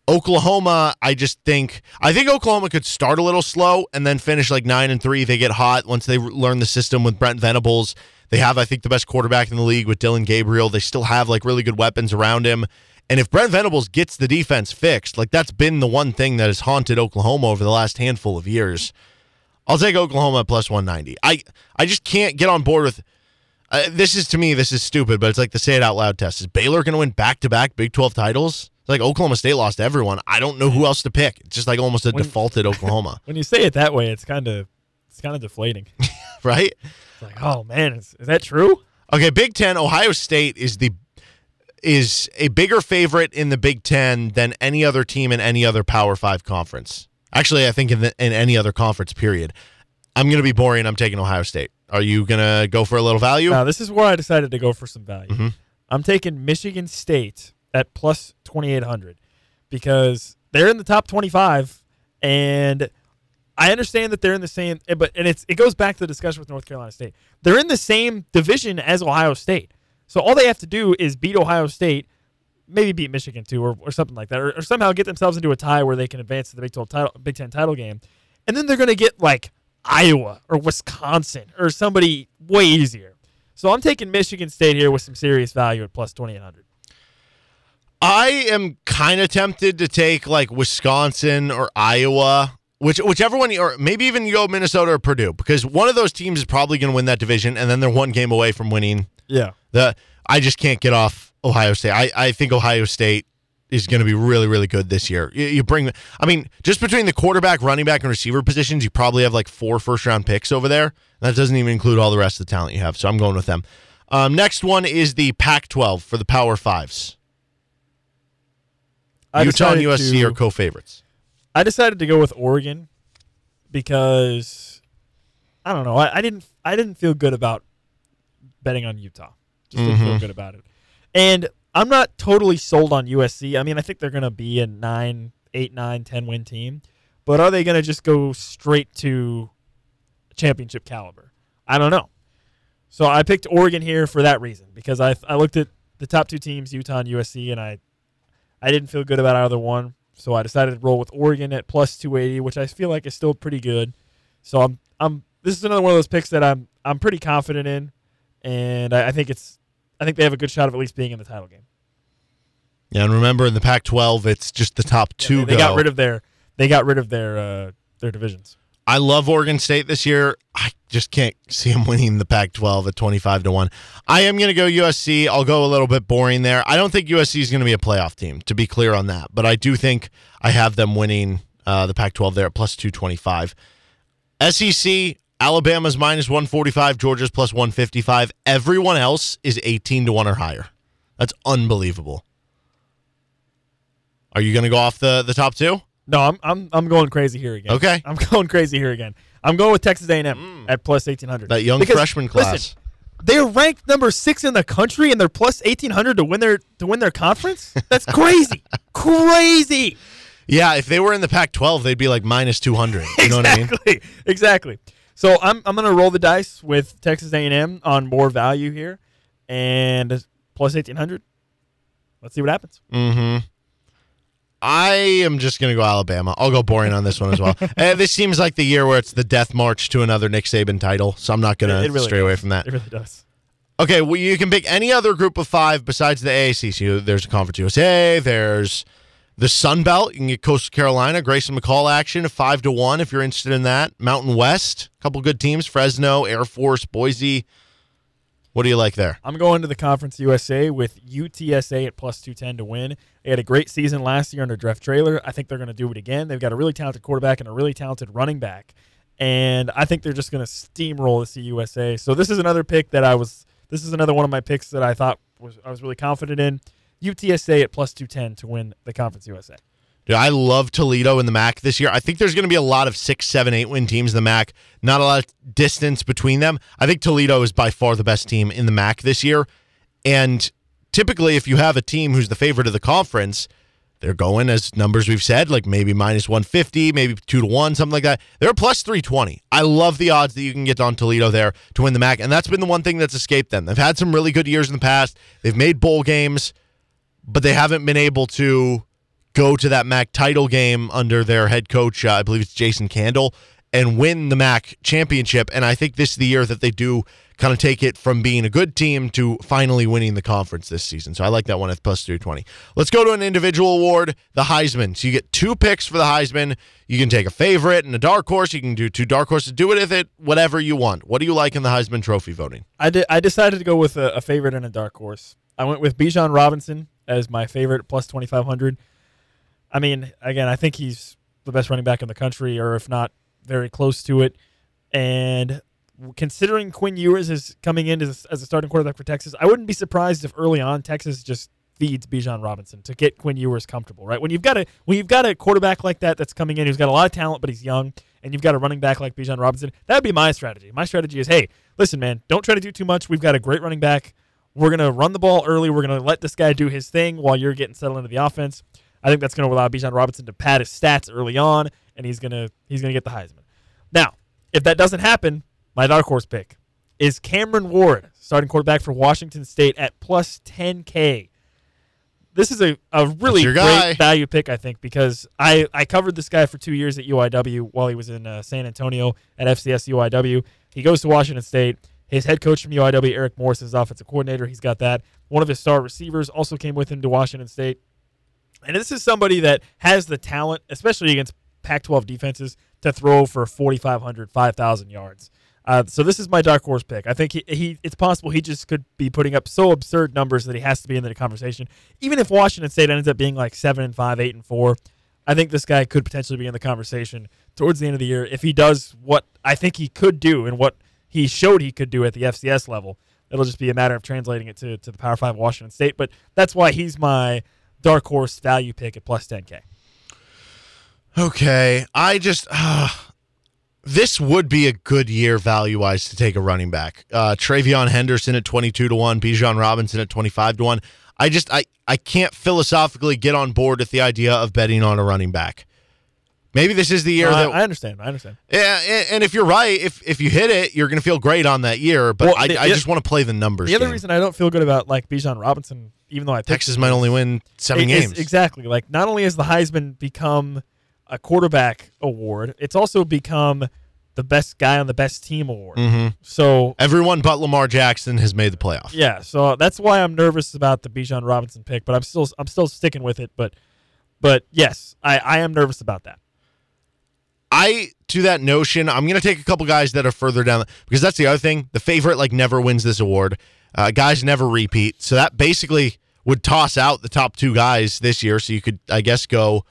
Oklahoma, I just think I think Oklahoma could start a little slow and then finish like nine and three. They get hot once they learn the system with Brent Venables. They have, I think, the best quarterback in the league with Dillon Gabriel. They still have like really good weapons around him. And if Brent Venables gets the defense fixed, like that's been the one thing that has haunted Oklahoma over the last handful of years. I'll take Oklahoma at plus 190. I I just can't get on board with uh, this is to me this is stupid, but it's like the say it out loud test. Is Baylor going to win back to back Big 12 titles? It's like Oklahoma State lost everyone. I don't know who else to pick. It's just like almost a When- defaulted Oklahoma, When you say it that way, it's kind of it's kind of deflating. right? It's like, oh man, is, is that true? Okay, Big 10 Ohio State is the is a bigger favorite in the Big 10 than any other team in any other Power 5 conference. Actually, I think in the, in any other conference period. I'm going to be boring. I'm taking Ohio State. Are you going to go for a little value? Now this is where I decided to go for some value. Mhm. I'm taking Michigan State at plus 2800 because they're in the top 25 and I understand that they're in the same eh, but and it's it goes back to the discussion with North Carolina State. They're in the same division as Ohio State. So all they have to do is beat Ohio State, maybe beat Michigan too or, or something like that or, or somehow get themselves into a tie where they can advance to the Big 12 title Big 10 title game. And then they're going to get like Iowa or Wisconsin or somebody way easier. So I'm taking Michigan State here with some serious value at plus 2800. I am kind of tempted to take like Wisconsin or Iowa, which whichever one, you, or maybe even you go Minnesota or Purdue, because one of those teams is probably going to win that division, and then they're one game away from winning Yeah. the. I just can't get off Ohio State. I, I think Ohio State is going to be really really good this year. You, you bring, I mean, just between the quarterback, running back, and receiver positions, you probably have like four first round picks over there. That doesn't even include all the rest of the talent you have. So I'm going with them. Um, next one is the Pac-12 for the Power Fives. I Utah and USC to- are co-favorites. I decided to go with Oregon because I don't know. I, I didn't I didn't feel good about betting on Utah. Just didn't feel mm-hmm. good about it. And I'm not totally sold on USC. I mean, I think they're gonna be a nine, eight, nine, ten win team. But are they gonna just go straight to championship caliber? I don't know. So I picked Oregon here for that reason because I I looked at the top two teams, Utah and USC, and I I didn't feel good about either one, so I decided to roll with Oregon at plus 280, which I feel like is still pretty good. So I'm I'm this is another one of those picks that I'm I'm pretty confident in, and I, I think it's I think they have a good shot of at least being in the title game. Yeah, and remember in the Pac-12, it's just the top two. Yeah, they, they go. got rid of their they got rid of their uh, their divisions. I love Oregon State this year. I just can't see them winning the Pac-12 at 25 to 1. I am going to go USC. I'll go a little bit boring there. I don't think USC is going to be a playoff team, to be clear on that. But I do think I have them winning uh, the Pac-12 there at plus 225. SEC, Alabama's minus 145, Georgia's plus 155. Everyone else is 18 to 1 or higher. That's unbelievable. Are you going to go off the, the top two? No, I'm I'm I'm going crazy here again. Okay. I'm going crazy here again. I'm going with Texas A&M mm. at plus 1800. That young Because, freshman class. listen, they're ranked number 6 in the country and they're plus 1800 to win their to win their conference? That's crazy. crazy. Yeah, if they were in the Pac-12, they'd be like minus 200. You know what I mean? exactly. So I'm I'm going to roll the dice with Texas A&M on more value here and plus 1800. Let's see what happens. Mm-hmm. I am just going to go Alabama. I'll go boring on this one as well. uh, this seems like the year where it's the death march to another Nick Saban title, so I'm not gonna it really stray away from that. It really does. Okay, well, you can pick any other group of five besides the AAC. So there's a Conference USA, there's the Sun Belt. You can get Coastal Carolina, Grayson McCall action, five to one if you're interested in that. Mountain West, a couple good teams: Fresno, Air Force, Boise. What do you like there? I'm going to the Conference USA with UTSA at plus 210 to win. They had a great season last year under Jeff Traylor. I think they're going to do it again. They've got a really talented quarterback and a really talented running back. And I think they're just going to steamroll the CUSA. So this is another pick that I was this is another one of my picks that I thought was I was really confident in. UTSA at plus 210 to win the Conference USA. Dude, I love Toledo in the MAC this year. I think there's going to be a lot of six, seven, eight win teams in the MAC. Not a lot of distance between them. I think Toledo is by far the best team in the MAC this year. And typically, if you have a team who's the favorite of the conference, they're going as numbers we've said, like maybe minus 150, maybe two to one, something like that. They're plus 320. I love the odds that you can get on Toledo there to win the MAC. And that's been the one thing that's escaped them. They've had some really good years in the past, they've made bowl games, but they haven't been able to go to that MAC title game under their head coach, uh, I believe it's Jason Candle, and win the MAC championship. And I think this is the year that they do kind of take it from being a good team to finally winning the conference this season. So I like that one at plus 320. Let's go to an individual award, the Heisman. So you get two picks for the Heisman. You can take a favorite and a dark horse. You can do two dark horses. Do it with it, whatever you want. What do you like in the Heisman Trophy voting? I did. I decided to go with a, a favorite and a dark horse. I went with Bijan Robinson as my favorite, plus twenty five hundred. I mean, again, I think he's the best running back in the country, or if not, very close to it. And considering Quinn Ewers is coming in as, as a starting quarterback for Texas, I wouldn't be surprised if early on Texas just feeds Bijan Robinson to get Quinn Ewers comfortable, right? When you've got a when you've got a quarterback like that that's coming in who's got a lot of talent but he's young, and you've got a running back like Bijan Robinson, that'd be my strategy. My strategy is, hey, listen, man, don't try to do too much. We've got a great running back. We're gonna run the ball early. We're gonna let this guy do his thing while you're getting settled into the offense. I think that's gonna allow Bijan Robinson to pad his stats early on, and he's gonna he's gonna get the Heisman. Now, if that doesn't happen, my dark horse pick is Cameron Ward, starting quarterback for Washington State at plus 10K. This is a, a really your guy. great value pick, I think, because I, I covered this guy for two years at UIW while he was in uh, San Antonio at FCS UIW. He goes to Washington State. His head coach from UIW, Eric Morris, is offensive coordinator. He's got that. One of his star receivers also came with him to Washington State. And this is somebody that has the talent, especially against Pac 12 defenses, to throw for 4,500, 5,000 yards. Uh, so this is my dark horse pick. I think he, he it's possible he just could be putting up so absurd numbers that he has to be in the conversation. Even if Washington State ends up being like seven and five, eight and four, I think this guy could potentially be in the conversation towards the end of the year if he does what I think he could do and what he showed he could do at the FCS level. It'll just be a matter of translating it to, to the Power Five Washington State. But that's why he's my dark horse value pick at plus 10K. Okay, I just uh, this would be a good year value wise to take a running back. Uh, TreVeyon Henderson at twenty two to one, Bijan Robinson at twenty five to one. I just I I can't philosophically get on board with the idea of betting on a running back. Maybe this is the year No, that I understand. I understand. Yeah, and- and if you're right, if if you hit it, you're going to feel great on that year. But Well, I, the- I just want to play the numbers. The other game. reason I don't feel good about like Bijan Robinson, even though I Texas might only win seven is- games. exactly. Like not only has the Heisman become a quarterback award, it's also become the best guy on the best team award. Mhm. So Everyone but Lamar Jackson has made the playoff. yeah, so that's why I'm nervous about the Bijan Robinson pick, but I'm still I'm still sticking with it. But but yes, I, I am nervous about that. I to that notion, I'm going to take a couple guys that are further down because that's the other thing. The favorite like never wins this award. Uh, guys never repeat, so that basically would toss out the top two guys this year. So you could, I guess, go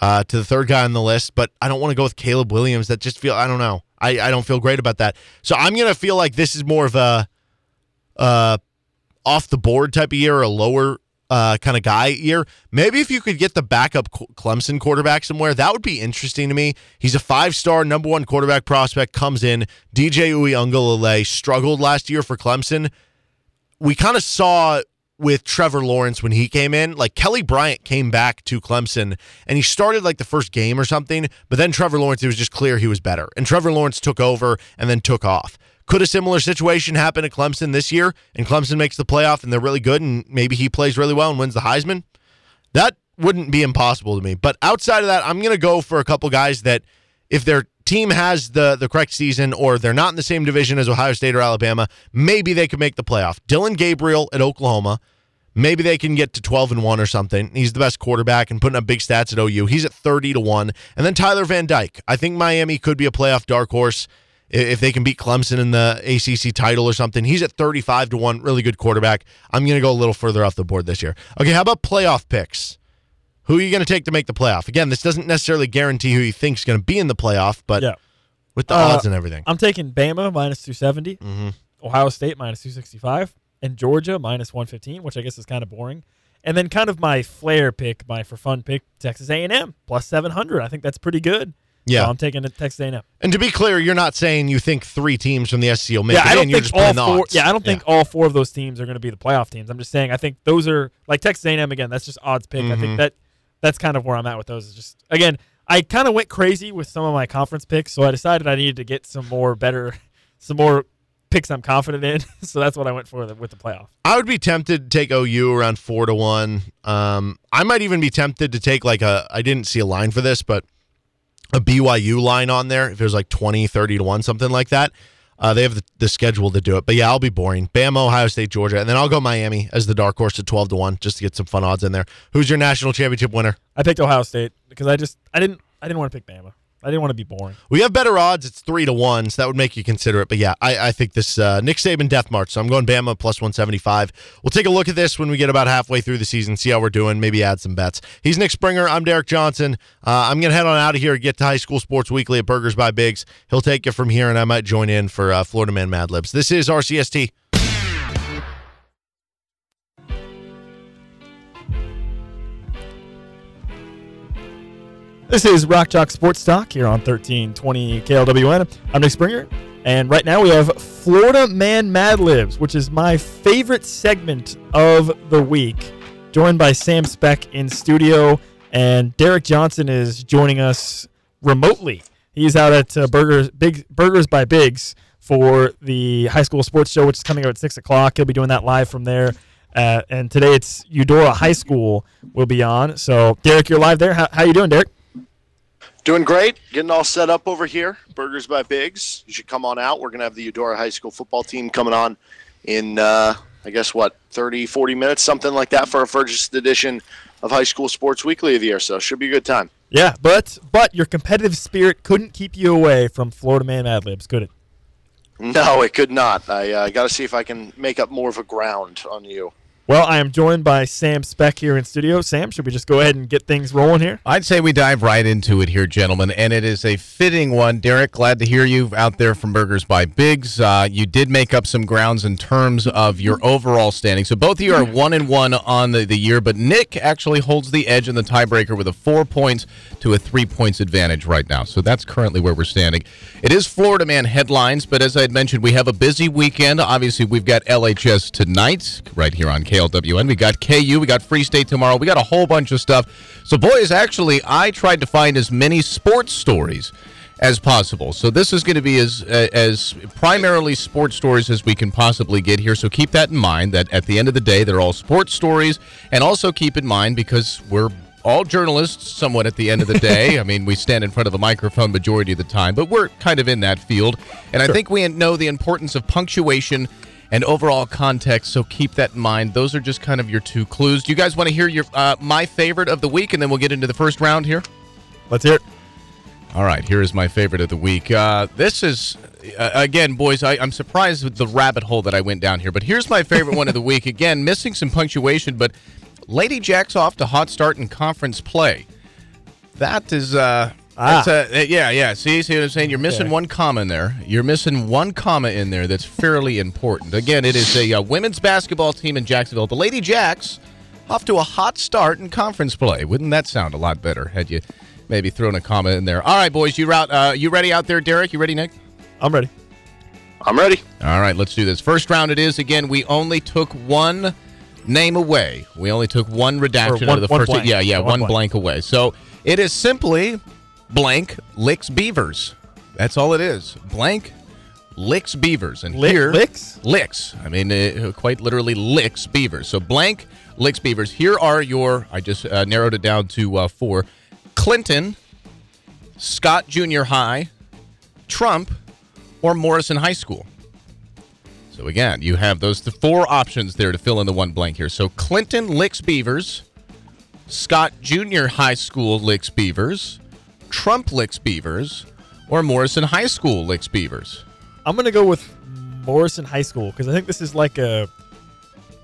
uh, to the third guy on the list. But I don't want to go with Caleb Williams. That just feel I don't know. I, I don't feel great about that. So I'm going to feel like this is more of a uh, off the board type of year, or a lower uh, kind of guy year. Maybe if you could get the backup Clemson quarterback somewhere, that would be interesting to me. He's a five star number one quarterback prospect, comes in. DJ Uiagalelei struggled last year for Clemson. We kind of saw with Trevor Lawrence when he came in, like Kelly Bryant came back to Clemson and he started like the first game or something, but then Trevor Lawrence, it was just clear he was better. And Trevor Lawrence took over and then took off. Could a similar situation happen at Clemson this year and Clemson makes the playoff and they're really good and maybe he plays really well and wins the Heisman? That wouldn't be impossible to me. But outside of that, I'm going to go for a couple guys that if their team has the the correct season or they're not in the same division as Ohio State or Alabama, maybe they could make the playoff. Dillon Gabriel at Oklahoma, maybe they can get to 12 and 1 or something. He's the best quarterback and putting up big stats at OU. He's at 30 to 1. And then Tyler Van Dyke. I think Miami could be a playoff dark horse if they can beat Clemson in the ACC title or something. He's at 35 to 1, really good quarterback. I'm going to go a little further off the board this year. Okay, how about playoff picks? Who are you going to take to make the playoff? Again, this doesn't necessarily guarantee who you think is going to be in the playoff, but Yeah. with the Uh, odds and everything. I'm taking Bama minus 270, Mm-hmm. Ohio State minus 265, and Georgia minus 115, which I guess is kind of boring. And then kind of my flair pick, my for fun pick, Texas A&M plus 700. I think that's pretty good. Yeah. So I'm taking Texas A&M. And to be clear, you're not saying you think three teams from the SEC will make yeah, it I don't in. You're think just all four. odds. Yeah, I don't think all four of those teams are going to be the playoff teams. I'm just saying I think those are like Texas A&M again. That's just odds pick. I Mhm. think that that's kind of where I'm at with those. Is just again, I kind of went crazy with some of my conference picks, so I decided I needed to get some more better, some more picks I'm confident in. so that's what I went for the, with the playoff. I would be tempted to take OU around four to one. Um, I might even be tempted to take like a. I didn't see a line for this, but a BYU line on there if it was like 20, 30 to one, something like that. Uh, they have the, the schedule to do it, but yeah, I'll be boring. Bama, Ohio State, Georgia, and then I'll go Miami as the dark horse at twelve to one, just to get some fun odds in there. Who's your national championship winner? I picked Ohio State because I just I didn't I didn't want to pick Bama. I didn't want to be boring. We have better odds. It's three to one, so that would make you consider it. But yeah, I, I think this uh, Nick Saban death march. So I'm going Bama plus 175. We'll take a look at this when we get about halfway through the season, see how we're doing, maybe add some bets. He's Nick Springer. I'm Derek Johnson. Uh, I'm going to head on out of here, get to High School Sports Weekly at Burgers by Biggs. He'll take you from here, and I might join in for uh, Florida Man Mad Libs. This is RCST. This is Rock Chalk Sports Talk here on 1320 KLWN. I'm Nick Springer, and right now we have Florida Man Mad Libs, which is my favorite segment of the week. Joined by Sam Speck in studio, and Derek Johnson is joining us remotely. He's out at uh, Burgers Big Burgers by Biggs for the high school sports show, which is coming out at six o'clock. He'll be doing that live from there. Uh, and today it's Eudora High School will be on. So Derek, you're live there. How, how you doing, Derek? Doing great. Getting all set up over here. Burgers by Biggs. You should come on out. We're going to have the Eudora High School football team coming on in, uh, I guess, what, 30, 40 minutes, something like that for our first edition of High School Sports Weekly of the year. So should be a good time. Yeah, but but your competitive spirit couldn't keep you away from Florida Man Ad Libs, could it? No, it could not. I uh, got to see if I can make up more of a ground on you. Well, I am joined by Sam Speck here in studio. Sam, should we just go ahead and get things rolling here? I'd say we dive right into it here, gentlemen, and it is a fitting one. Derek, glad to hear you out there from Burgers by Biggs. Uh, you did make up some grounds in terms of your overall standing. So both of you are one and one on the, the year, but Nick actually holds the edge in the tiebreaker with a four points to a three points advantage right now. So that's currently where we're standing. It is Florida Man headlines, but as I had mentioned, we have a busy weekend. Obviously, we've got LHS tonight right here on KLWN. We got KU. We got Free State tomorrow. We got a whole bunch of stuff. So, boys, actually, I tried to find as many sports stories as possible. So this is going to be as uh, as primarily sports stories as we can possibly get here. So keep that in mind. That at the end of the day, they're all sports stories, and also keep in mind because we're all journalists somewhat at the end of the day. I mean, we stand in front of a microphone majority of the time, but we're kind of in that field. And I think we know the importance of punctuation and overall context, so keep that in mind. Those are just kind of your two clues. Do you guys want to hear your uh, my favorite of the week, and then we'll get into the first round here? Let's hear it. All right, here is my favorite of the week. Uh, this is, uh, again, boys, I, I'm surprised with the rabbit hole that I went down here, but here's my favorite one of the week. Again, missing some punctuation, but Lady Jack's off to hot start in conference play. That is, uh, Ah. that's a, yeah, yeah. See, see what I'm saying? You're missing Okay. one comma in there. You're missing one comma in there that's fairly important. Again, it is a uh, women's basketball team in Jacksonville. The Lady Jacks off to a hot start in conference play. Wouldn't that sound a lot better had you maybe thrown a comma in there? All right, boys, you out? Uh, you ready out there, Derek? You ready, Nick? I'm ready. I'm ready. All right, let's do this. First round it is. Again, we only took one name away. We only took one redaction one- out of the one first. blank. Yeah, yeah, Yeah, one, one blank. blank. away. So it is simply blank licks beavers. That's all it is. Blank licks beavers. And Lick- here licks? licks. I mean, uh, quite literally licks beavers. So blank licks beavers. Here are your. I just uh, narrowed it down to uh, four: Clinton, Scott Junior High, Trump, or Morrison High School. So again, you have those the four options there to fill in the one blank here. So Clinton licks beavers, Scott Junior High School licks beavers, Trump licks beavers, or Morrison High School licks beavers. I'm gonna go with Morrison High School because I think this is like a,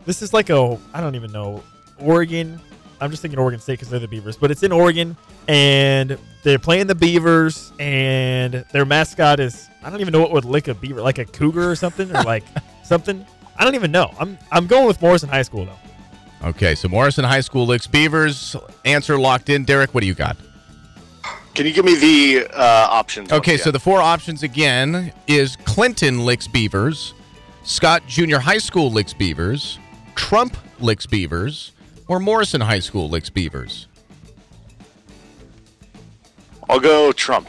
this is like a I don't even know Oregon. I'm just thinking Oregon State because they're the Beavers, but it's in Oregon and they're playing the Beavers and their mascot is I don't even know what would lick a beaver like a cougar or something or like something. I don't even know. I'm I'm going with Morrison High School though. Okay, so Morrison High School licks beavers. Answer locked in. Derek, what do you got? Can you give me the uh, options? Okay, so the four options again is Clinton licks beavers, Scott Junior High School licks beavers, Trump licks beavers, or Morrison High School licks beavers. I'll go Trump.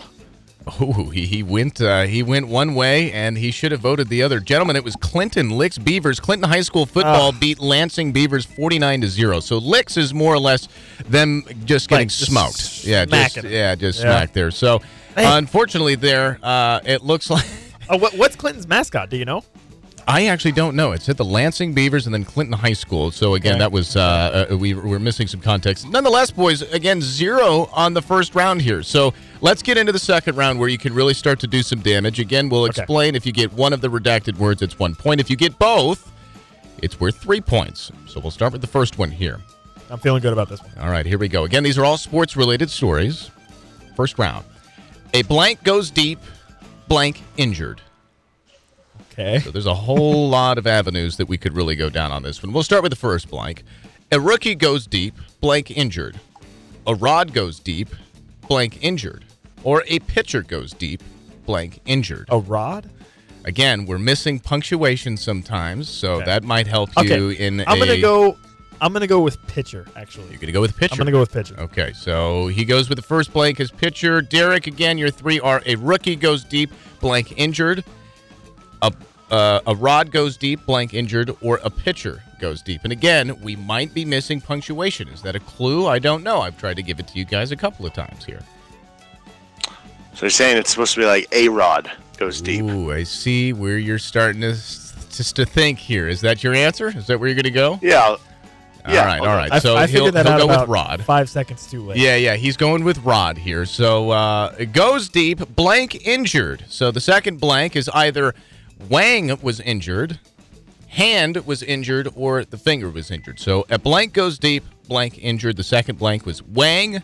Oh, he, he went uh, he went one way and he should have voted the other. Gentlemen, it was Clinton Licks Beavers. Clinton High School football beat Lansing Beavers 49 to 0. So Licks is more or less them just getting Like, just smoked. Yeah, just yeah, just Yeah. smacked there. So Hey. unfortunately there uh, it looks like Oh, what, what's Clinton's mascot? Do you know? I actually don't know. It's said the Lansing Beavers and then Clinton High School. So again, that was uh, uh, we we're missing some context. Nonetheless, boys, again zero on the first round here. So let's get into the second round where you can really start to do some damage. Again, we'll Okay. explain. If you get one of the redacted words, it's one point. If you get both, it's worth three points. So we'll start with the first one here. I'm feeling good about this one. All right, here we go. Again, these are all sports related stories. First round. A blank goes deep, blank injured. Okay. So there's a whole lot of avenues that we could really go down on this one. We'll start with the first blank. A rookie goes deep, blank injured. A rod goes deep, blank injured. Or a pitcher goes deep, blank injured. A rod? Again, we're missing punctuation sometimes, so Okay. that might help Okay. you in I'm a gonna go. I'm gonna go with pitcher. Actually, You're gonna go with pitcher. I'm gonna go with pitcher. Okay, so he goes with the first blank as pitcher. Derek, again, your three are a rookie goes deep, blank injured, a uh, a rod goes deep, blank injured, or a pitcher goes deep. And again, we might be missing punctuation. Is that a clue? I don't know. I've tried to give it to you guys a couple of times here. So you're saying it's supposed to be like a rod goes deep. Ooh, I see where you're starting to just to think here. Is that your answer? Is that where you're going to go? Yeah. all Yeah, right, okay. all right. I, so I he'll, that he'll out go about with rod. five seconds too late. Yeah, yeah, he's going with Rod here. So uh, it goes deep, blank injured. So the second blank is either Wang was injured, hand was injured, or the finger was injured. So a blank goes deep, blank injured. The second blank was Wang,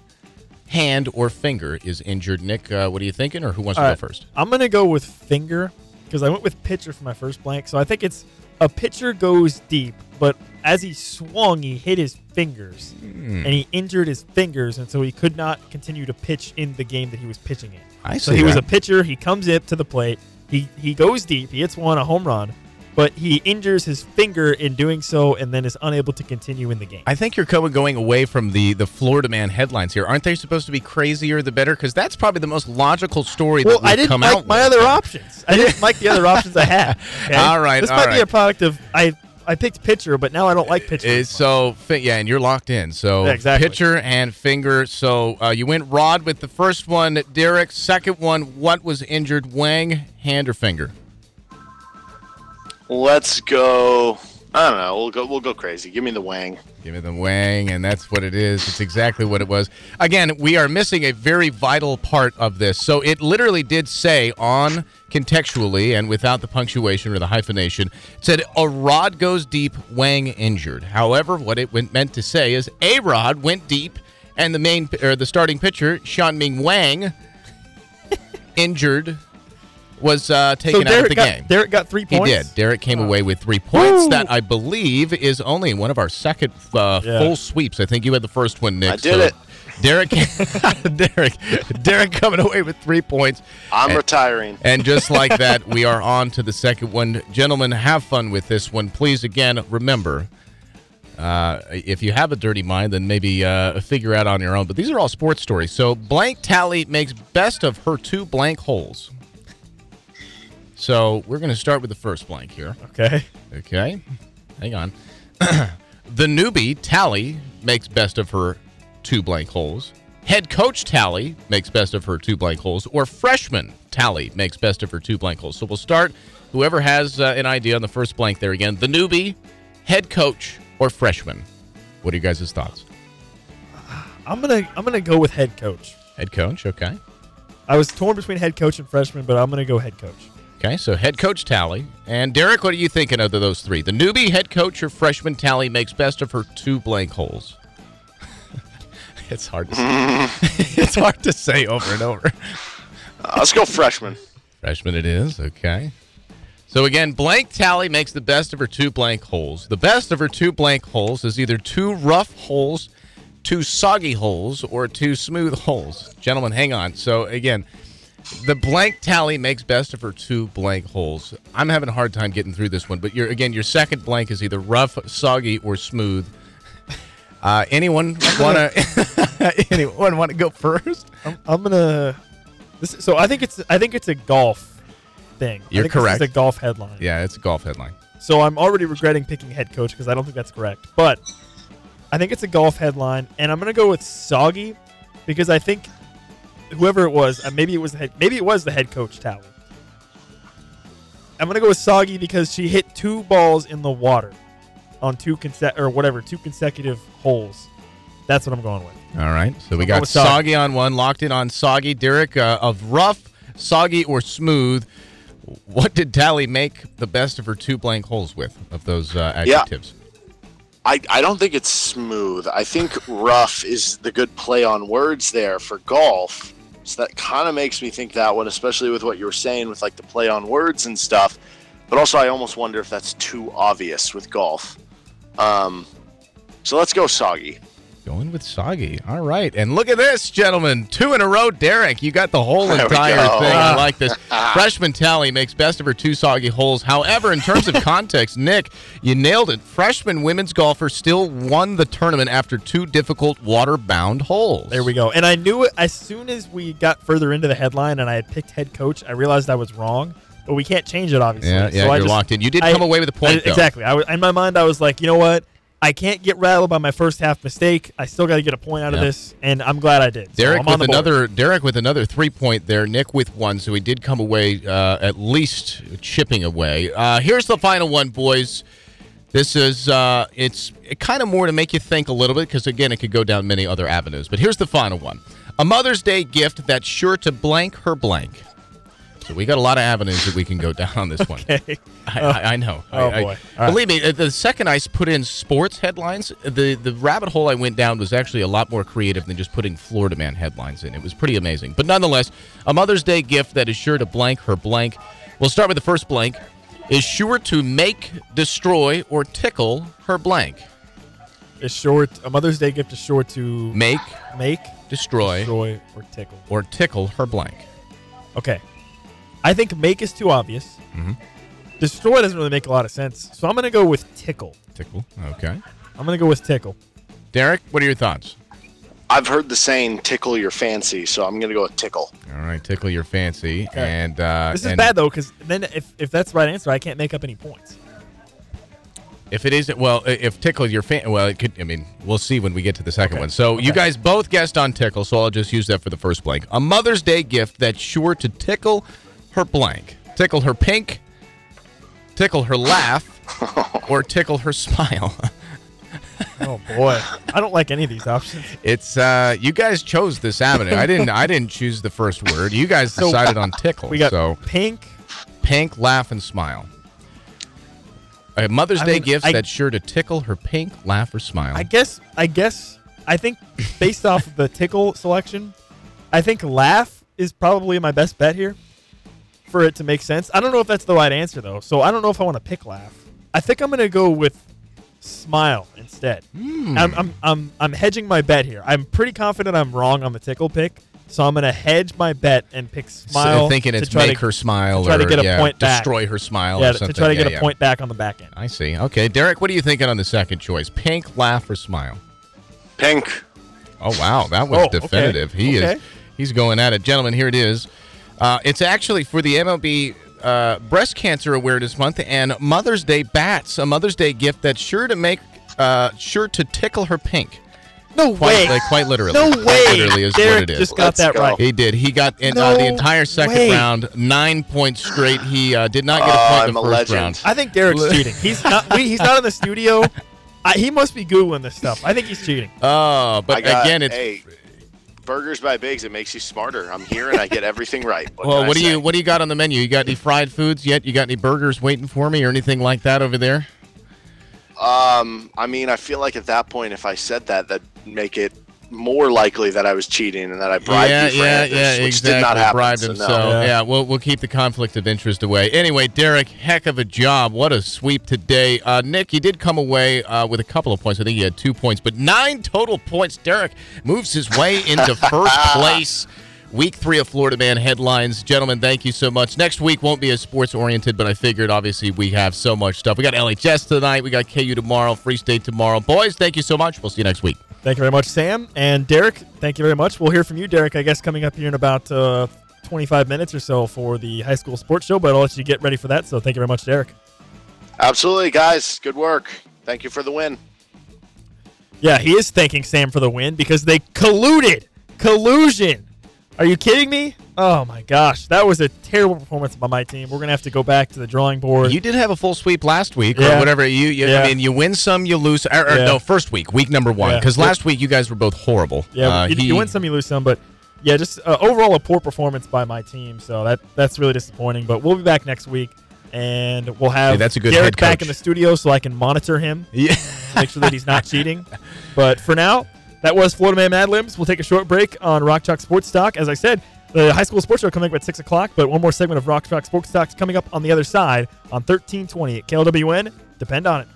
hand, or finger is injured. Nick, uh, what are you thinking, or who wants All to right. go first? I'm gonna go with finger because I went with pitcher for my first blank. So I think it's a pitcher goes deep, but as he swung, he hit his fingers Hmm. and he injured his fingers, and so he could not continue to pitch in the game that he was pitching in. I So see he was a pitcher. He comes up to the plate. He he goes deep. He hits one a home run, but he injures his finger in doing so, and then is unable to continue in the game. I think you're going away from the the Florida man headlines here. Aren't they supposed to be crazier the better? Because that's probably the most logical story well, that I didn't come like out. my with. other options. I didn't like the other options I had. okay? All right, This all might be a product of I. I picked pitcher, but now I don't like pitcher. Is so fi- yeah, and you're locked in. So Yeah, exactly. pitcher and finger. So uh, you went Rod with the first one, Derek. Second one, what was injured? Wang, hand or finger? Let's go. I don't know. We'll go. We'll go crazy. Give me the wang. Give me the Wang, and that's what it is. It's exactly what it was. Again, we are missing a very vital part of this. So it literally did say on contextually and without the punctuation or the hyphenation, it said a rod goes deep, Wang injured. However, what it went, meant to say is a rod went deep, and the main or the starting pitcher, Chien-Ming Wang, injured, was uh, taken so out of the got, game. Derek got three points. He points. did. Derek came away with three points. Woo! That I believe is only one of our second uh, Yeah. full sweeps. I think you had the first one, Nick. I did it. Derek, Derek, Derek coming away with three points. I'm And- retiring. And just like that, we are on to the second one. Gentlemen, have fun with this one. Please, again, remember uh, if you have a dirty mind, then maybe uh, figure out on your own. But these are all sports stories. So, blank tally makes best of her two blank holes. So, we're going to start with the first blank here. Okay. Okay. Hang on. the newbie, Tally, makes best of her two blank holes. Head coach Tally makes best of her two blank holes. Or freshman Tally makes best of her two blank holes. So we'll start. Whoever has uh, an idea on the first blank there again. The newbie, head coach, or freshman. What are you guys' thoughts? I'm gonna I'm gonna go with head coach. Head coach, okay. I was torn between head coach and freshman, but I'm gonna go head coach. Okay, so head coach Tally. And Derek, what are you thinking of those three? The newbie, head coach, or freshman Tally makes best of her two blank holes? it's hard to say. it's hard to say over and over. Uh, let's go freshman. Freshman it is, okay. So again, blank Tally makes the best of her two blank holes. The best of her two blank holes is either two rough holes, two soggy holes, or two smooth holes. Gentlemen, hang on. So again, the blank tally makes best of her two blank holes. I'm having a hard time getting through this one, but your again, your second blank is either rough, soggy, or smooth. Uh, anyone wanna anyone want to go first? I'm, I'm gonna. This so I think it's I think it's a golf thing. You're think this is correct. a golf headline. Yeah, it's a golf headline. So I'm already regretting picking head coach because I don't think that's correct. But I think it's a golf headline, and I'm gonna go with soggy because I think whoever it was, uh, maybe it was the head, maybe it was the head coach Tally. I'm gonna go with soggy because she hit two balls in the water on two conse- or whatever two consecutive holes. That's what I'm going with. All right. So we I'll got soggy. soggy on one, locked in on soggy. Derek uh, of rough, soggy, or smooth. What did Tally make the best of her two blank holes with of those uh, Yeah. adjectives? I, I don't think it's smooth. I think rough is the good play on words there for golf. So that kind of makes me think that one, especially with what you were saying with like the play on words and stuff. But also, I almost wonder if that's too obvious with golf. Um, so let's go soggy. Going with soggy. All right. And look at this, gentlemen. Two in a row, Derek. You got the whole There entire thing. I like this. Freshman Tally makes best of her two soggy holes. However, in terms of context, Nick, you nailed it. Freshman women's golfer still won the tournament after two difficult water-bound holes. There we go. And I knew it as soon as we got further into the headline and I had picked head coach. I realized I was wrong, but we can't change it obviously. Yeah, yeah, So you're just- locked in. You did I- come away with a point, I- though. exactly. I was, in my mind, I was like, you know what? I can't get rattled by my first half mistake. I still got to get a point out of this, and I'm glad I did. Derek I'm with another Derek with another three point there. Nick with one, so he did come away uh, at least chipping away. Uh, here's the final one, boys. This is uh, it's kind of more to make you think a little bit because again, it could go down many other avenues. But here's the final one: a Mother's Day gift that's sure to blank her blank. So we got a lot of avenues that we can go down on this one. Okay. I, I, I know. Oh, I- boy. Right. Believe me, uh, the second I put in sports headlines, the the rabbit hole I went down was actually a lot more creative than just putting Florida Man headlines in. It was pretty amazing. But nonetheless, a Mother's Day gift that is sure to blank her blank. We'll start with the first blank. Is sure to make, destroy, or tickle her blank. Is short. A Mother's Day gift is sure to Make, make, destroy, destroy, or tickle. or tickle her blank. Okay. I think make is too obvious. Mhm. Destroy doesn't really make a lot of sense. So I'm going to go with tickle. Tickle. Okay. I'm going to go with tickle. Derek, what are your thoughts? I've heard the saying "tickle your fancy," so I'm gonna go with tickle. All right, tickle your fancy, Okay. and uh, This is and bad though, because then if, if that's the right answer, I can't make up any points. If it isn't, well, if tickle your fan, well, it could. I mean, we'll see when we get to the second Okay. one. So you guys both guessed on tickle, so I'll just use that for the first blank. A Mother's Day gift that's sure to tickle her blank, tickle her pink, tickle her laugh, or tickle her smile. Oh boy, I don't like any of these options. It's uh, you guys chose this avenue. I didn't. I didn't choose the first word. You guys So, decided on tickle. We got so pink. pink, laugh, and smile. A Mother's I Day mean, gift I- that's sure to tickle her pink, laugh, or smile. I guess. I guess. I think based off of the tickle selection, I think laugh is probably my best bet here for it to make sense. I don't know if that's the right answer though, so I don't know if I want to pick laugh. I think I'm gonna go with smile instead. Hmm. I'm, I'm I'm I'm hedging my bet here. I'm pretty confident I'm wrong on the tickle pick, so I'm gonna hedge my bet and pick smile. So thinking to it's try make to, her smile to try or to get a yeah, point back. destroy her smile yeah, or to try to get Yeah, a yeah. point back on the back end. I see. Okay, Derek, what are you thinking on the second choice? Pink, laugh, or smile? Pink. Oh wow, that was Oh, okay. definitive. He Okay. is he's going at it, gentlemen. Here it is. Uh, it's actually for the MLB uh, Breast Cancer Awareness Month and Mother's Day bats, a Mother's Day gift that's sure to make uh, sure to tickle her pink. No Quite, way. like, quite literally. No Quite way. Literally is Derek what it is. just got Let's that go. right. He did. He got in uh, the entire second way. round, nine points straight. He uh, did not get a Oh, point in I'm the a first legend. round. I think Derek's cheating. He's not. we- He's not in the studio. I, he must be googling this stuff. I think he's cheating. Oh, I but got, again, it's hey, burgers by Bigs. It makes you smarter. I'm here and I get everything right. What well. What do you what do you got on the menu? You got any fried foods yet? You got any burgers waiting for me or anything like that over there? Um, I mean, I feel like at that point, if I said that, that'd make it more likely that I was cheating and that I bribed yeah, you for yeah, Andrews, yeah, which exactly. did not happen. Bribed so him. no. So Yeah. yeah, we'll we'll keep the conflict of interest away. Anyway, Derek, heck of a job. What a sweep today. Uh, Nick, you did come away uh, with a couple of points. I think you had two points, but nine total points. Derek moves his way into first place. Week three of Florida Man headlines. Gentlemen, thank you so much. Next week won't be as sports oriented, but I figured obviously we have so much stuff. We got LHS tonight. We got KU tomorrow, Free State tomorrow. Boys, thank you so much. We'll see you next week. Thank you very much, Sam and Derek. Thank you very much. We'll hear from you, Derek. I guess coming up here in about uh, 25 minutes or so for the high school sports show. But I'll let you get ready for that. So thank you very much, Derek. Absolutely, guys. Good work. Thank you for the win. Yeah, he is thanking Sam for the win because they colluded. Collusion. Are you kidding me? Oh my gosh, that was a terrible performance by my team. We're gonna have to go back to the drawing board. You did have a full sweep last week, or whatever. You, you Yeah. I mean, you win some, you lose. Or, or Yeah. no, first week, week number one, because Yeah. last week you guys were both horrible. yeah, Uh, you, he- you win some, you lose some, but yeah, just uh, overall a poor performance by my team. So that that's really disappointing. But we'll be back next week, and we'll have Hey, that's a good Derek back in the studio so I can monitor him, Yeah. make sure that he's not cheating. But for now, that was Florida Man Mad Libs. We'll take a short break on Rock Chalk Sports Talk. As I said, the high school sports show coming up at 6 o'clock, but one more segment of Rock Chalk Sports Talk is coming up on the other side on 1320 at KLWN. Depend on it.